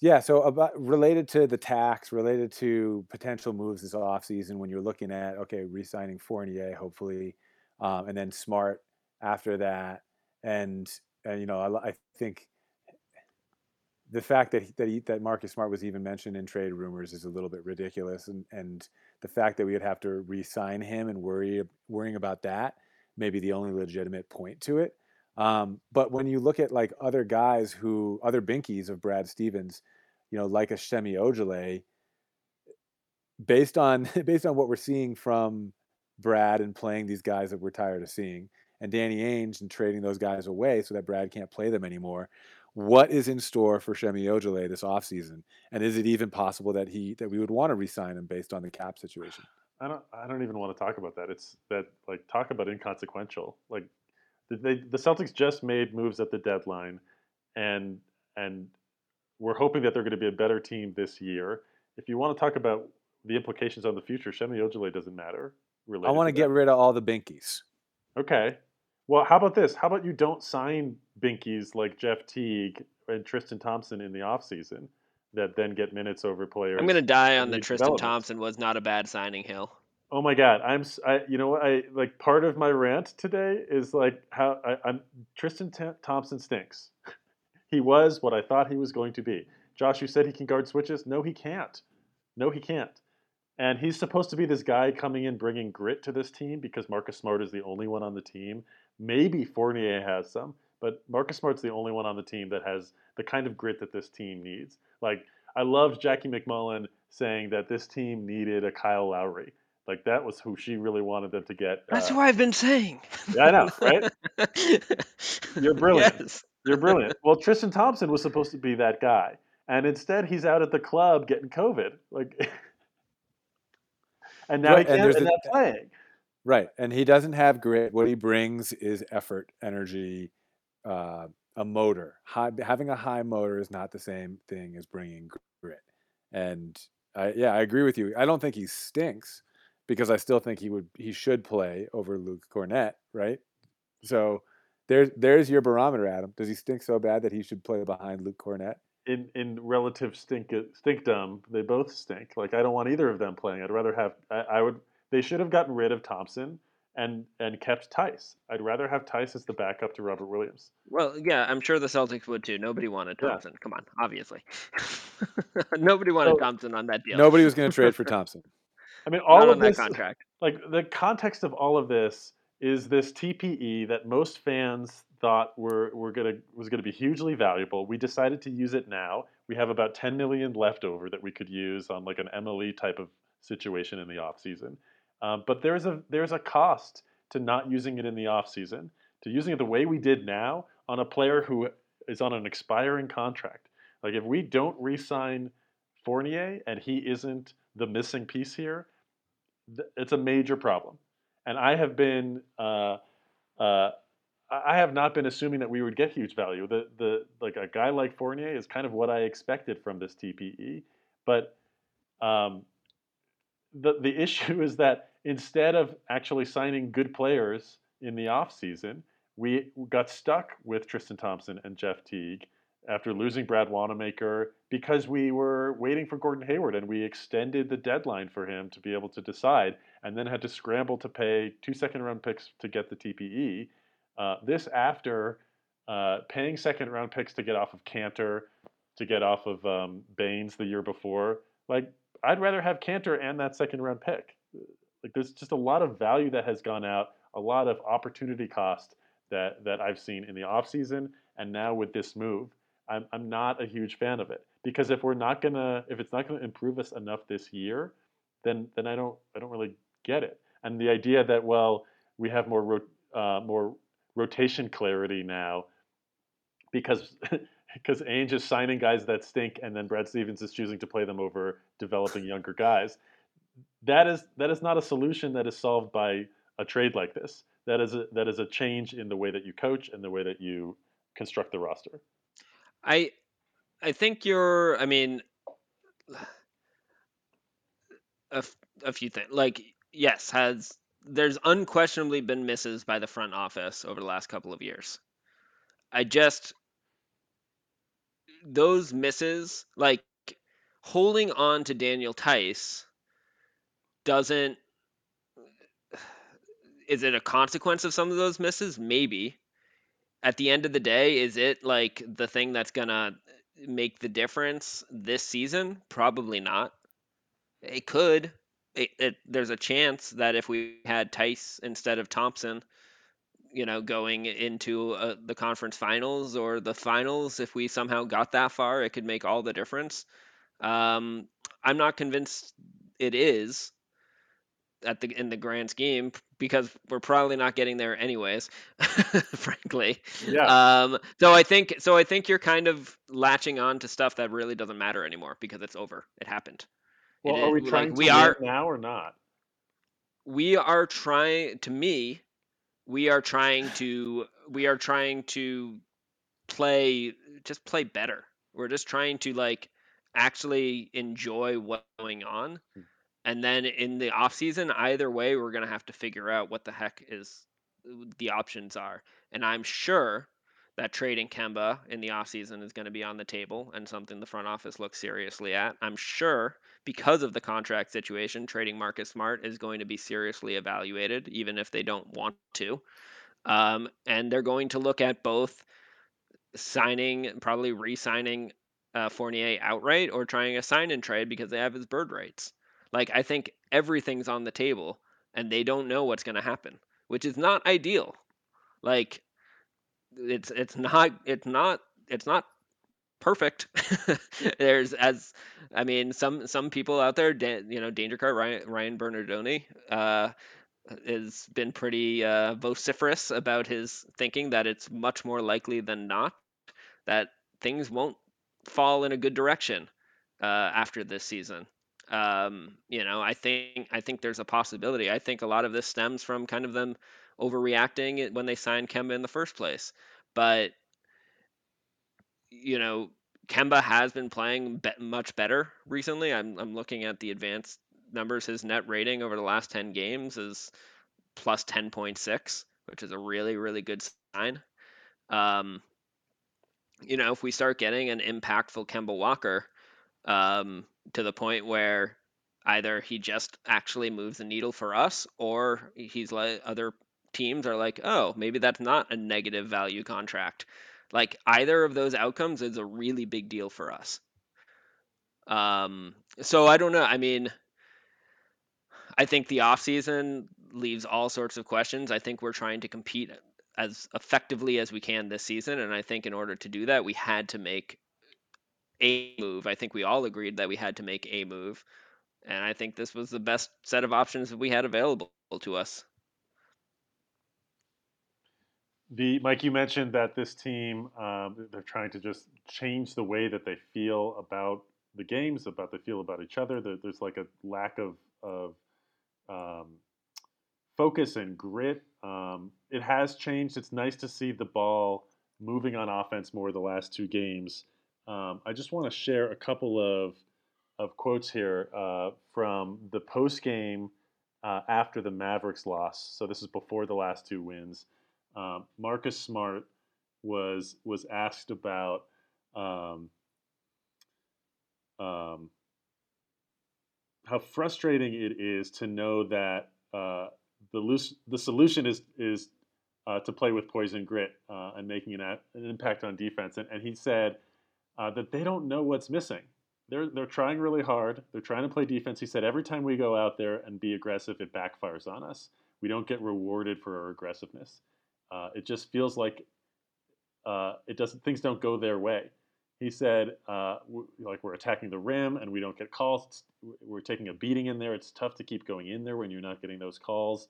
Yeah, so about related to the tax, related to potential moves this offseason when you're looking at okay, re-signing Fournier, hopefully, um, and then Smart after that, and and you know I, I think the fact that he, that he, that Marcus Smart was even mentioned in trade rumors is a little bit ridiculous, and and the fact that we would have to re-sign him and worry worrying about that may be the only legitimate point to it. Um, but when you look at like other guys who other binkies of Brad Stevens, you know, like a Semi Ojeleye, based on *laughs* based on what we're seeing from Brad and playing these guys that we're tired of seeing, and Danny Ainge and trading those guys away so that Brad can't play them anymore. What is in store for Semi Ojeleye this offseason? And is it even possible that he that we would want to re-sign him based on the cap situation? I don't. I don't even want to talk about that. It's that like talk about inconsequential. Like the- they, the Celtics just made moves at the deadline, and and we're hoping that they're going to be a better team this year. If you want to talk about the implications on the future, Semi Ojeleye doesn't matter. I want to to get rid of all the binkies. Okay. Well, how about this? How about you don't sign binkies like Jeff Teague and Tristan Thompson in the offseason that then get minutes over players? I'm gonna die on the Tristan? Thompson was not a bad signing, Hill. Oh my God, I'm. I, you know what? I like part of my rant today is like how I, I'm. Tristan T- Thompson stinks. *laughs* he was what I thought he was going to be. Josh, you said he can guard switches. No, he can't. No, he can't. And he's supposed to be this guy coming in bringing grit to this team because Marcus Smart is the only one on the team. Maybe Fournier has some, but Marcus Smart's the only one on the team that has the kind of grit that this team needs. Like I loved Jackie MacMullan saying that this team needed a Kyle Lowry. Like that was who she really wanted them to get. That's uh, what I've been saying. Yeah, I know, right? *laughs* You're brilliant. Yes. You're brilliant. Well, Tristan Thompson was supposed to be that guy, and instead he's out at the club getting COVID. Like, *laughs* and now Right, he can't, there's and a- not playing. Right. And he doesn't have grit. What he brings is effort, energy, uh, a motor. High, having a high motor is not the same thing as bringing grit. And I, yeah, I agree with you. I don't think he stinks because I still think he would he should play over Luke Kornet, right? So there's there's your barometer, Adam. Does he stink so bad that he should play behind Luke Kornet? in in relative stink stinkdom, they both stink. Like I don't want either of them playing. I'd rather have I, I would they should have gotten rid of Thompson and and kept Theis. I'd rather have Theis as the backup to Robert Williams. Well, yeah, I'm sure the Celtics would too. Nobody wanted Yeah. Thompson. Come on, obviously. *laughs* Nobody wanted So- Thompson on that deal. Nobody was going *laughs* to trade for Thompson. I mean, all Not of on that this contract. like the context of all of this is this TPE that most fans thought were, were gonna was gonna be hugely valuable. We decided to use it now. We have about 10 million left over that we could use on like an MLE type of situation in the off season. Um, but there's a there's a cost to not using it in the off season, to using it the way we did now on a player who is on an expiring contract. Like if we don't re-sign Fournier and he isn't the missing piece here, th- it's a major problem. And I have been, uh, uh, I have not been assuming that we would get huge value. The the like a guy like Fournier is kind of what I expected from this TPE, but um, the the *laughs* issue is that instead of actually signing good players in the offseason, we got stuck with Tristan Thompson and Jeff Teague after losing Brad Wanamaker because we were waiting for Gordon Hayward and we extended the deadline for him to be able to decide and then had to scramble to pay two second round picks to get the TPE. Uh, this after uh, paying second round picks to get off of Kanter, to get off of um, Baynes the year before. Like, I'd rather have Kanter and that second round pick. Like, there's just a lot of value that has gone out, a lot of opportunity cost that that I've seen in the offseason and now with this move. I'm I'm not a huge fan of it because if we're not gonna if it's not gonna improve us enough this year, then then I don't I don't really get it. And the idea that well we have more ro- uh, more rotation clarity now because *laughs* because Ainge is signing guys that stink, and then Brad Stevens is choosing to play them over developing younger guys. That is that is not a solution that is solved by a trade like this. That is a, that is a change in the way that you coach and the way that you construct the roster. I I think you're. I mean, a, a few things. Like, yes, has there's unquestionably been misses by the front office over the last couple of years. I just those misses, like holding on to Daniel Theis, doesn't. Is it a consequence of some of those misses? Maybe. At the end of the day, is it like the thing that's gonna make the difference this season? Probably not. It could. It, it, there's a chance that if we had Theis instead of Thompson, you know, going into uh, the conference finals or the finals, if we somehow got that far, it could make all the difference. Um, I'm not convinced it is at the in the grand scheme because we're probably not getting there anyways, *laughs* frankly. Yeah. Um, so I think so I think you're kind of latching on to stuff that really doesn't matter anymore because it's over. It happened. Well, It are we trying we to are now or not? we are trying to me we are trying to we are trying to play just play better we're just trying to like actually enjoy what's going on and then in the off season either way we're going to have to figure out what the heck is the options are and i'm sure that trading Kemba in the offseason is going to be on the table and something the front office looks seriously at. I'm sure because of the contract situation, trading Marcus Smart is going to be seriously evaluated, even if they don't want to. Um, and they're going to look at both signing, probably re signing uh, Fournier outright or trying a sign and trade because they have his bird rights. Like, I think everything's on the table and they don't know what's going to happen, which is not ideal. Like, it's it's not it's not it's not perfect. *laughs* There's as I mean some some people out there, you know, Danger Cart Ryan, Ryan Bernardoni uh, has been pretty uh, vociferous about his thinking that it's much more likely than not that things won't fall in a good direction uh, after this season. Um, you know, I think I think there's a possibility. I think a lot of this stems from kind of them overreacting when they signed Kemba in the first place. But you know, Kemba has been playing be- much better recently. I'm I'm looking at the advanced numbers. His net rating over the last 10 games is plus 10.6, which is a really really good sign. Um, you know, if we start getting an impactful Kemba Walker um, to the point where either he just actually moves the needle for us or he's like other teams are like, oh, maybe that's not a negative value contract. Like either of those outcomes is a really big deal for us. Um, so I don't know. I mean, I think the offseason leaves all sorts of questions. I think we're trying to compete as effectively as we can this season. And I think in order to do that, we had to make a move. I think we all agreed that we had to make a move. And I think this was the best set of options that we had available to us. The Mike, you mentioned that this team um, they're trying to just change the way that they feel about the games, about they feel about each other. There, there's like a lack of of um, focus and grit. Um, it has changed. It's nice to see the ball moving on offense more the last two games. Um, I just want to share a couple of of quotes here uh, from the post game uh, after the Mavericks loss. So this is before the last two wins. Um, Marcus Smart was was asked about um, um, how frustrating it is to know that uh, the the solution is is uh, to play with poison grit uh, and making an, a- an impact on defense. And, and he said uh, that they don't know what's missing. They're they're trying really hard. They're trying to play defense. He said every time we go out there and be aggressive, it backfires on us. We don't get rewarded for our aggressiveness. Uh, it just feels like uh, it doesn't things don't go their way. He said, uh, like we're attacking the rim and we don't get calls. It's, we're taking a beating in there. It's tough to keep going in there when you're not getting those calls.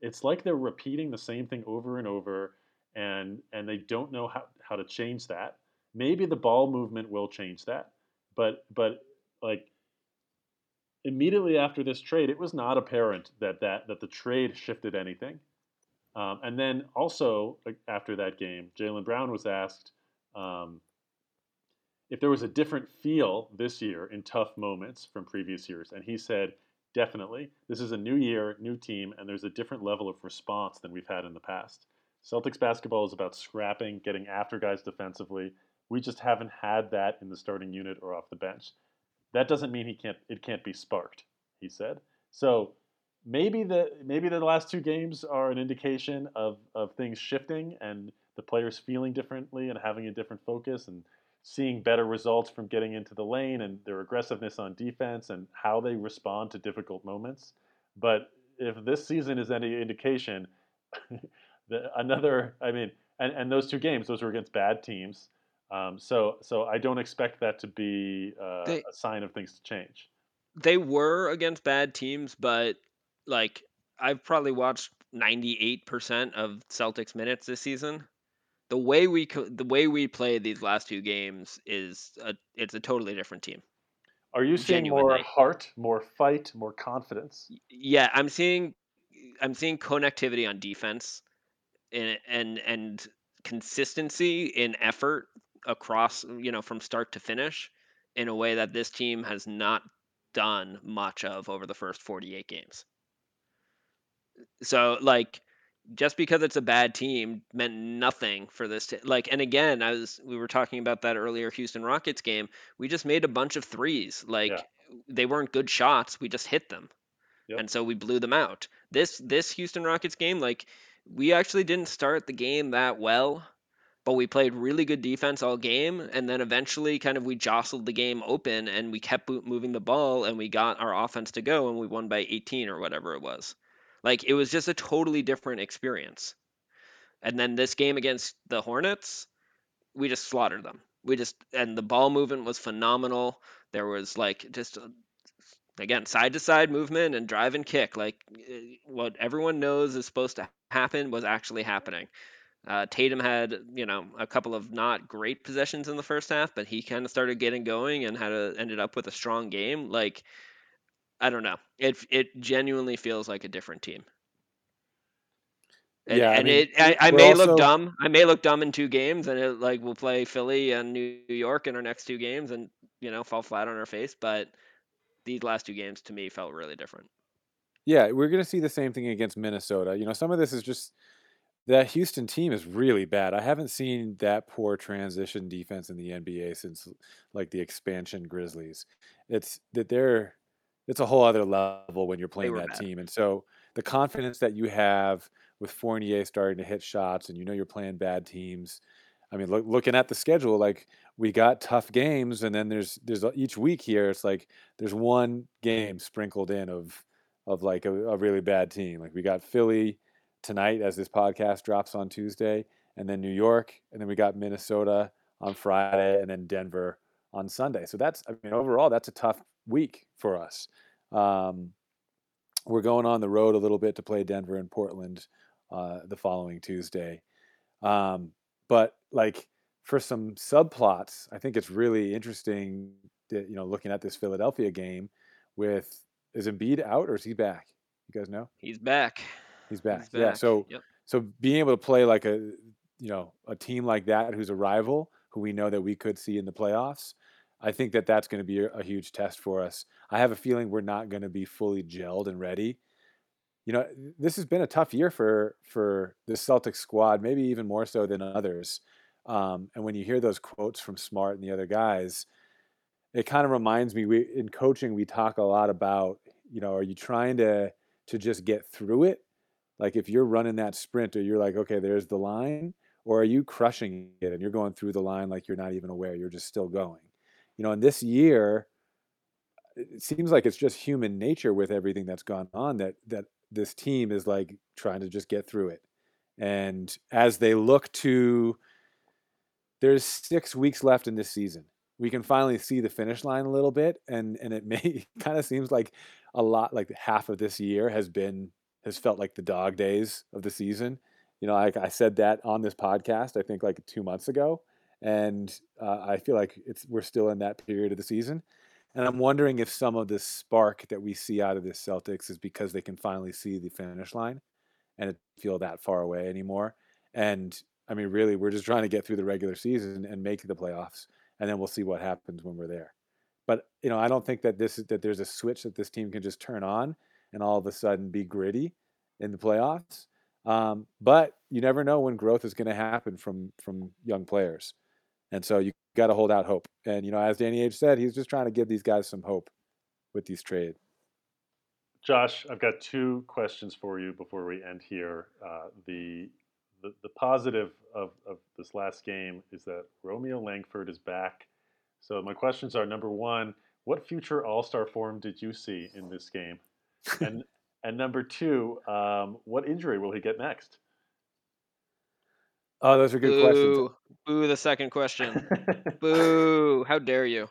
It's like they're repeating the same thing over and over, and and they don't know how, how to change that. Maybe the ball movement will change that, but but like immediately after this trade, it was not apparent that that that the trade shifted anything. Um, and then also after that game, Jaylen Brown was asked um, if there was a different feel this year in tough moments from previous years, and he said, "Definitely, this is a new year, new team, and there's a different level of response than we've had in the past. Celtics basketball is about scrapping, getting after guys defensively. We just haven't had that in the starting unit or off the bench. That doesn't mean he can't. It can't be sparked." He said. So maybe the maybe the last two games are an indication of of things shifting and the players feeling differently and having a different focus and seeing better results from getting into the lane and their aggressiveness on defense and how they respond to difficult moments. But if this season is any indication, *laughs* the, another I mean, and, and those two games, those were against bad teams. Um, so so I don't expect that to be uh, They- a sign of things to change. they were against bad teams, but like I've probably watched 98% of Celtics minutes this season. The way we co- the way we played these last two games is a, it's a totally different team. Are you seeing more heart, more fight, more confidence? Yeah, I'm seeing I'm seeing connectivity on defense and and and consistency in effort across, you know, from start to finish in a way that this team has not done much of over the first 48 games. So like just because it's a bad team meant nothing for this t- like and again I was we were talking about that earlier Houston Rockets game we just made a bunch of threes like they weren't good shots we just hit them Yep. and so we blew them out this this Houston Rockets game like we actually didn't start the game that well but we played really good defense all game and then eventually kind of we jostled the game open and we kept moving the ball and we got our offense to go and we won by 18 or whatever it was. Like it was just a totally different experience. And then this game against the hornets we just slaughtered them. We just and the ball movement was phenomenal. There was like just a, again side to side movement and drive and kick like eh, what everyone knows is supposed to happen was actually happening uh, Tatum had, you know, a couple of not great possessions in the first half, but he kind of started getting going and had a, ended up with a strong game. Like, I don't know, it it genuinely feels like a different team. And, Yeah, I and mean, it I, I may also- look dumb. I may look dumb in two games, and it like we'll play Philly and New York in our next two games, and you know fall flat on our face. But these last two games to me felt really different. Yeah, we're going to see the same thing against Minnesota. You know, some of this is just that Houston team is really bad. I haven't seen that poor transition defense in the NBA since like the expansion Grizzlies. It's that they're it's a whole other level when you're playing that bad. team. And so the confidence that you have with Fournier starting to hit shots and you know you're playing bad teams. I mean, look, looking at the schedule, like we got tough games, and then there's there's each week here. It's like there's one game sprinkled in of of like a, a really bad team. Like we got Philly tonight as this podcast drops on Tuesday, and then New York, and then we got Minnesota on Friday, and then Denver on Sunday. So that's I mean overall that's a tough week for us. Um, we're going on the road a little bit to play Denver and Portland uh, the following Tuesday. Um, but like for some subplots, I think it's really interesting that you know looking at this Philadelphia game with is Embiid out or is he back? You guys know He's back. He's back. He's Yeah. So Yep. so being able to play like a you know a team like that who's a rival who we know that we could see in the playoffs, I think that that's going to be a, a huge test for us. I have a feeling we're not going to be fully gelled and ready. You know, this has been a tough year for for the Celtics squad, maybe even more so than others. Um, and when you hear those quotes from Smart and the other guys, it kind of reminds me. We in coaching we talk a lot about you know, are you trying to to just get through it? Like if you're running that sprint, or you're like, okay, there's the line, or are you crushing it and you're going through the line like you're not even aware, you're just still going. You know, and this year, it seems like it's just human nature with everything that's gone on that that this team is like trying to just get through it, And as they look to, there's six weeks left in this season. We can finally see the finish line a little bit, and and it may *laughs* kind of seems like a lot like half of this year has been has felt like the dog days of the season. You know, I, I said that on this podcast, I think like two months ago, and uh, I feel like it's we're still in that period of the season. And I'm wondering if some of the spark that we see out of this Celtics is because they can finally see the finish line and it feel that far away anymore. And I mean, really, we're just trying to get through the regular season and make the playoffs, and then we'll see what happens when we're there. But you know, I don't think that this is, that there's a switch that this team can just turn on and all of a sudden be gritty in the playoffs. Um, but you never know when growth is going to happen from from young players, and so you got to hold out hope. And you know, as Danny Ainge said, he's just trying to give these guys some hope with these trades. Josh, I've got two questions for you before we end here. Uh, the, the the positive of, of this last game is that Romeo Langford is back. So my questions are: number one, what future All Star form did you see in this game? And and number two, um, what injury will he get next? Oh, those are good Boo. questions. Boo, the second question. *laughs* Boo, how dare you?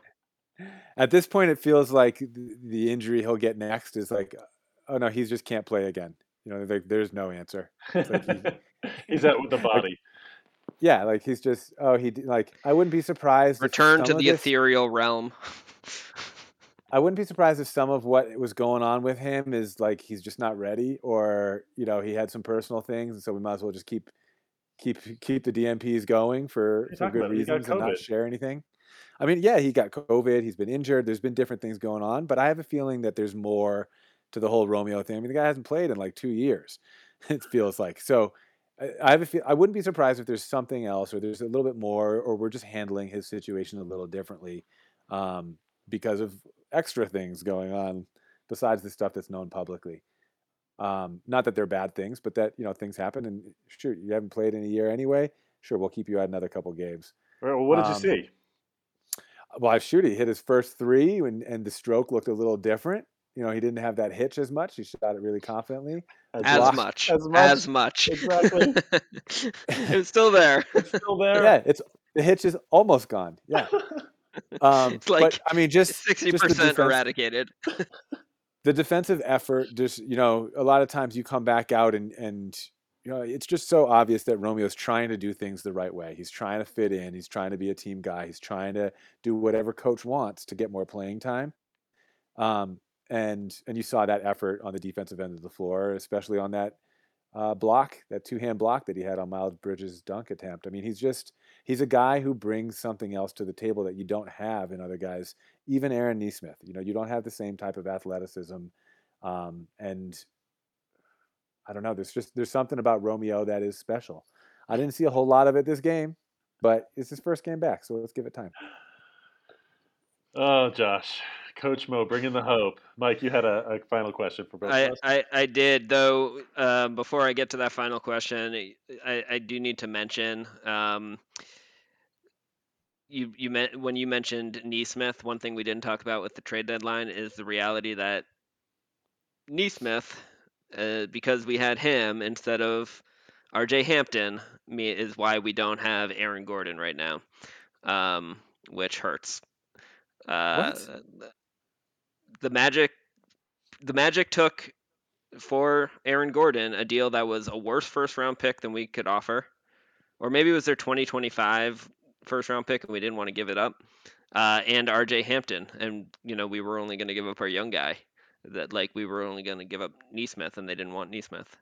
At this point, it feels like the injury he'll get next is like, oh no, he just can't play again. You know, like there's no answer. Like he, *laughs* he's out with the *laughs* body. Like, yeah, like he's just oh he like I wouldn't be surprised. Return to the this, ethereal realm. I wouldn't be surprised if some of what was going on with him is like he's just not ready, or you know he had some personal things, and so we might as well just keep keep keep the DNPs going for, for good reasons and not share anything. I mean, yeah, he got COVID. He's been injured. There's been different things going on, but I have a feeling that there's more to the whole Romeo thing. I mean, the guy hasn't played in like two years. *laughs* It feels like so. I have a feel, I wouldn't be surprised if there's something else, or there's a little bit more, or we're just handling his situation a little differently um, because of extra things going on besides the stuff that's known publicly. Um, not that they're bad things, but that you know things happen, and sure, you haven't played in a year anyway. Sure, we'll keep you at another couple games. Well, what did um, you see? Well, I shoot. He hit his first three, and, and the stroke looked a little different. You know, he didn't have that hitch as much. He shot it really confidently. As, as much. As much. As much. Exactly. *laughs* it's still there. It's still there. Yeah, it's the hitch is almost gone. Yeah. *laughs* Um, it's like but, I mean, just sixty percent eradicated *laughs* the defensive effort just you know a lot of times you come back out and and you know it's just so obvious that Romeo's trying to do things the right way. He's trying to fit in. He's trying to be a team guy. He's trying to do whatever coach wants to get more playing time. Um, and and you saw that effort on the defensive end of the floor, especially on that uh, block, that two hand block that he had on Miles Bridges' dunk attempt. I mean, he's just he's a guy who brings something else to the table that you don't have in other guys. Even Aaron Nesmith, you know, you don't have the same type of athleticism, um, and I don't know. There's just there's something about Romeo that is special. I didn't see a whole lot of it this game, but it's his first game back, so let's give it time. Oh, Josh, Coach Mo, bringing the hope. Mike, you had a, a final question for both I, of us. I, I did, though. Um, before I get to that final question, I, I do need to mention. Um, you you meant when you mentioned Nesmith, one thing we didn't talk about with the trade deadline is the reality that Nesmith, uh, because we had him instead of R.J. Hampton, is why we don't have Aaron Gordon right now, um, which hurts. Uh, the Magic, the Magic took for Aaron Gordon a deal that was a worse first round pick than we could offer, or maybe it was their 2025 first round pick and we didn't want to give it up. Uh, and RJ Hampton, and you know we were only going to give up our young guy. That like we were only going to give up Nesmith, and they didn't want Nesmith.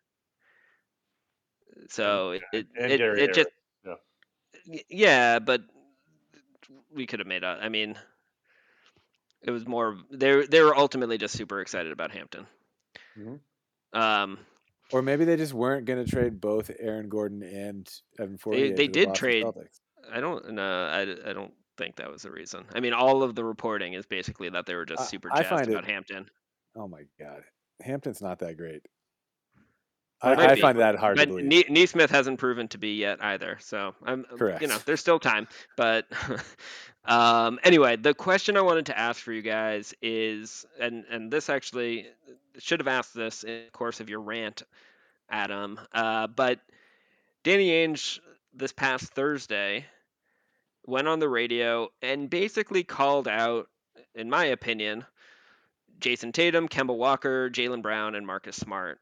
So it it, it, it just yeah. yeah, but we could have made a. I mean, it was more they they were ultimately just super excited about Hampton. Mm-hmm. Um, or maybe they just weren't going to trade both Aaron Gordon and Evan Fournier. They, they did trade. Celtics. I don't no, I, I don't think that was the reason. I mean, all of the reporting is basically that they were just super jazzed about it, Hampton. Oh my god, Hampton's not that great. I, I find that hard but to believe. Nesmith hasn't proven to be yet either, so I'm correct. You know, there's still time, but *laughs* um, anyway, the question I wanted to ask for you guys is, and and this actually should have asked this in the course of your rant, Adam, uh, but Danny Ainge this past Thursday went on the radio and basically called out, in my opinion, Jayson Tatum, Kemba Walker, Jaylen Brown, and Marcus Smart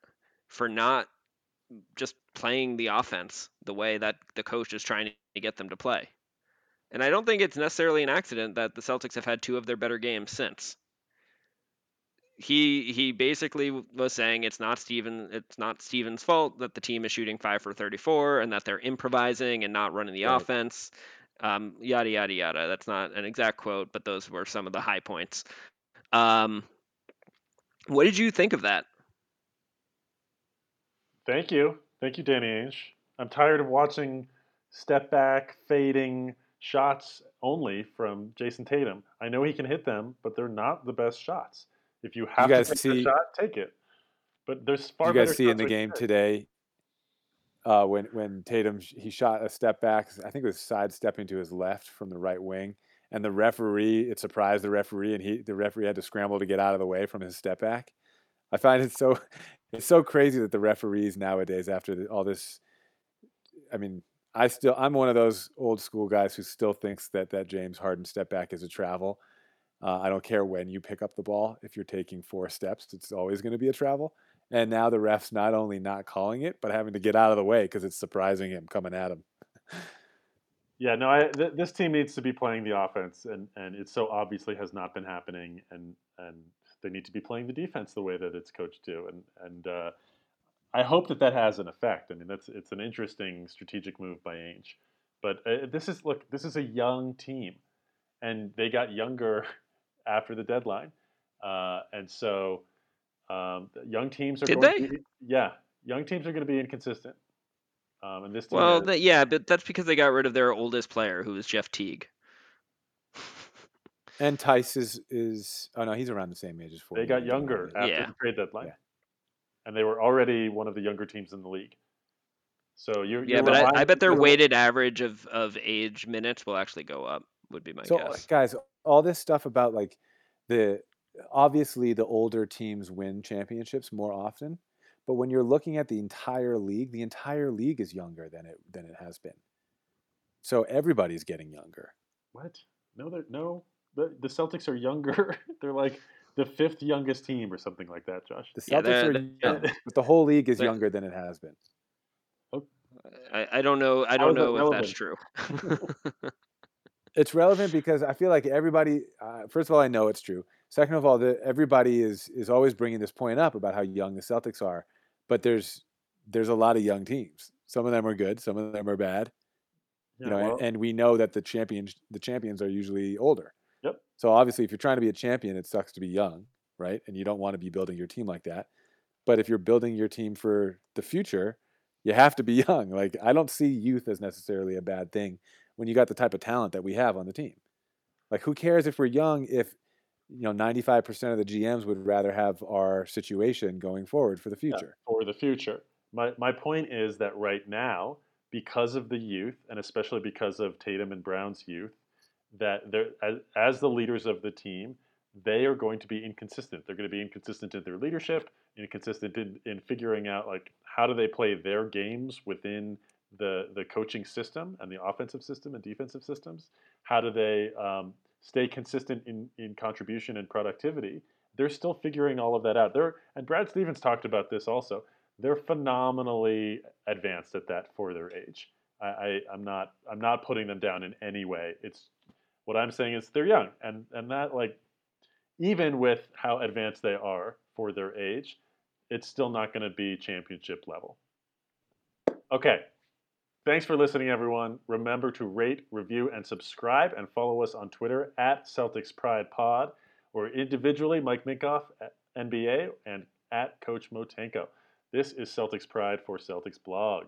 for not just playing the offense the way that the coach is trying to get them to play. And I don't think it's necessarily an accident that the Celtics have had two of their better games since. He he basically was saying it's not Steven it's not Steven's fault that the team is shooting five for 34 and that they're improvising and not running the Right. offense. Um, yada yada yada. That's not an exact quote, but those were some of the high points. Um, what did you think of that? Thank you. Thank you, Danny Ainge. I'm tired of watching step back, fading shots only from Jayson Tatum. I know he can hit them, but they're not the best shots. If you have guys to take see- a shot, take it. But there's far you guys see in the game today uh, when when Tatum he shot a step back. I think it was sidestepping to his left from the right wing, and the referee it surprised the referee, and he the referee had to scramble to get out of the way from his step back. I find it so *laughs* it's so crazy that the referees nowadays, after the, all this, I mean, I still I'm one of those old school guys who still thinks that that James Harden step back is a travel. Uh, I don't care when you pick up the ball. If you're taking four steps, it's always going to be a travel. And now the refs not only not calling it, but having to get out of the way because it's surprising him coming at him. Yeah, no, I, th- this team needs to be playing the offense, and, and it so obviously has not been happening, and and they need to be playing the defense the way that it's coached to, and and uh, I hope that that has an effect. I mean, that's it's an interesting strategic move by Ainge, but uh, this is look, this is a young team, and they got younger *laughs* after the deadline, uh, and so um, young teams are Did going they? To be, yeah, young teams are going to be inconsistent, um, and this Well, is- th- yeah, but that's because they got rid of their oldest player, who was Jeff Teague. And Theis is is oh no, he's around the same age as four. They got younger after Yeah. the trade deadline, Yeah. and they were already one of the younger teams in the league. So you Yeah, but I, I bet their weighted average of, of age minutes will actually go up. Would be my So guess. guys, all this stuff about like the obviously the older teams win championships more often, but when you're looking at the entire league, the entire league is younger than it than it has been. So everybody's getting younger. What? No, they're no. The the Celtics are younger. *laughs* they're like the fifth youngest team or something like that, Josh. The Yeah, Celtics they're- are they're- young, but the whole league is they're- younger than it has been. I, I don't know. I don't is that know if that's true. *laughs* *laughs* It's relevant because I feel like everybody. Uh, first of all, I know it's true. Second of all, the, everybody is is always bringing this point up about how young the Celtics are, but there's there's a lot of young teams. Some of them are good, some of them are bad. Yeah, you know, well, and, and we know that the champions the champions are usually older. So obviously, if you're trying to be a champion, it sucks to be young, right? And you don't want to be building your team like that. But if you're building your team for the future, you have to be *laughs* young. Like I don't see youth as necessarily a bad thing when you got the type of talent that we have on the team. Like who cares if we're young if you know 95% of the GMs would rather have our situation going forward for the yeah, future. for the future. My my point is that right now, because of the youth, and especially because of Tatum and Brown's youth, that as, as the leaders of the team, they are going to be inconsistent. They're going to be inconsistent in their leadership, inconsistent in, in figuring out like how do they play their games within the the coaching system and the offensive system and defensive systems. How do they um, stay consistent in in contribution and productivity? They're still figuring all of that out. They're and Brad Stevens talked about this also. They're phenomenally advanced at that for their age. I, I, I'm not I'm not putting them down in any way. It's what I'm saying is they're young, and and that like even with how advanced they are for their age, it's still not going to be championship level. Okay. Thanks for listening, everyone. Remember to rate, review, and subscribe, and follow us on Twitter at Celtics Pride Pod, or individually Mike Minkoff at NBA and at Coach Motenko. This is Celtics Pride for Celtics Blog.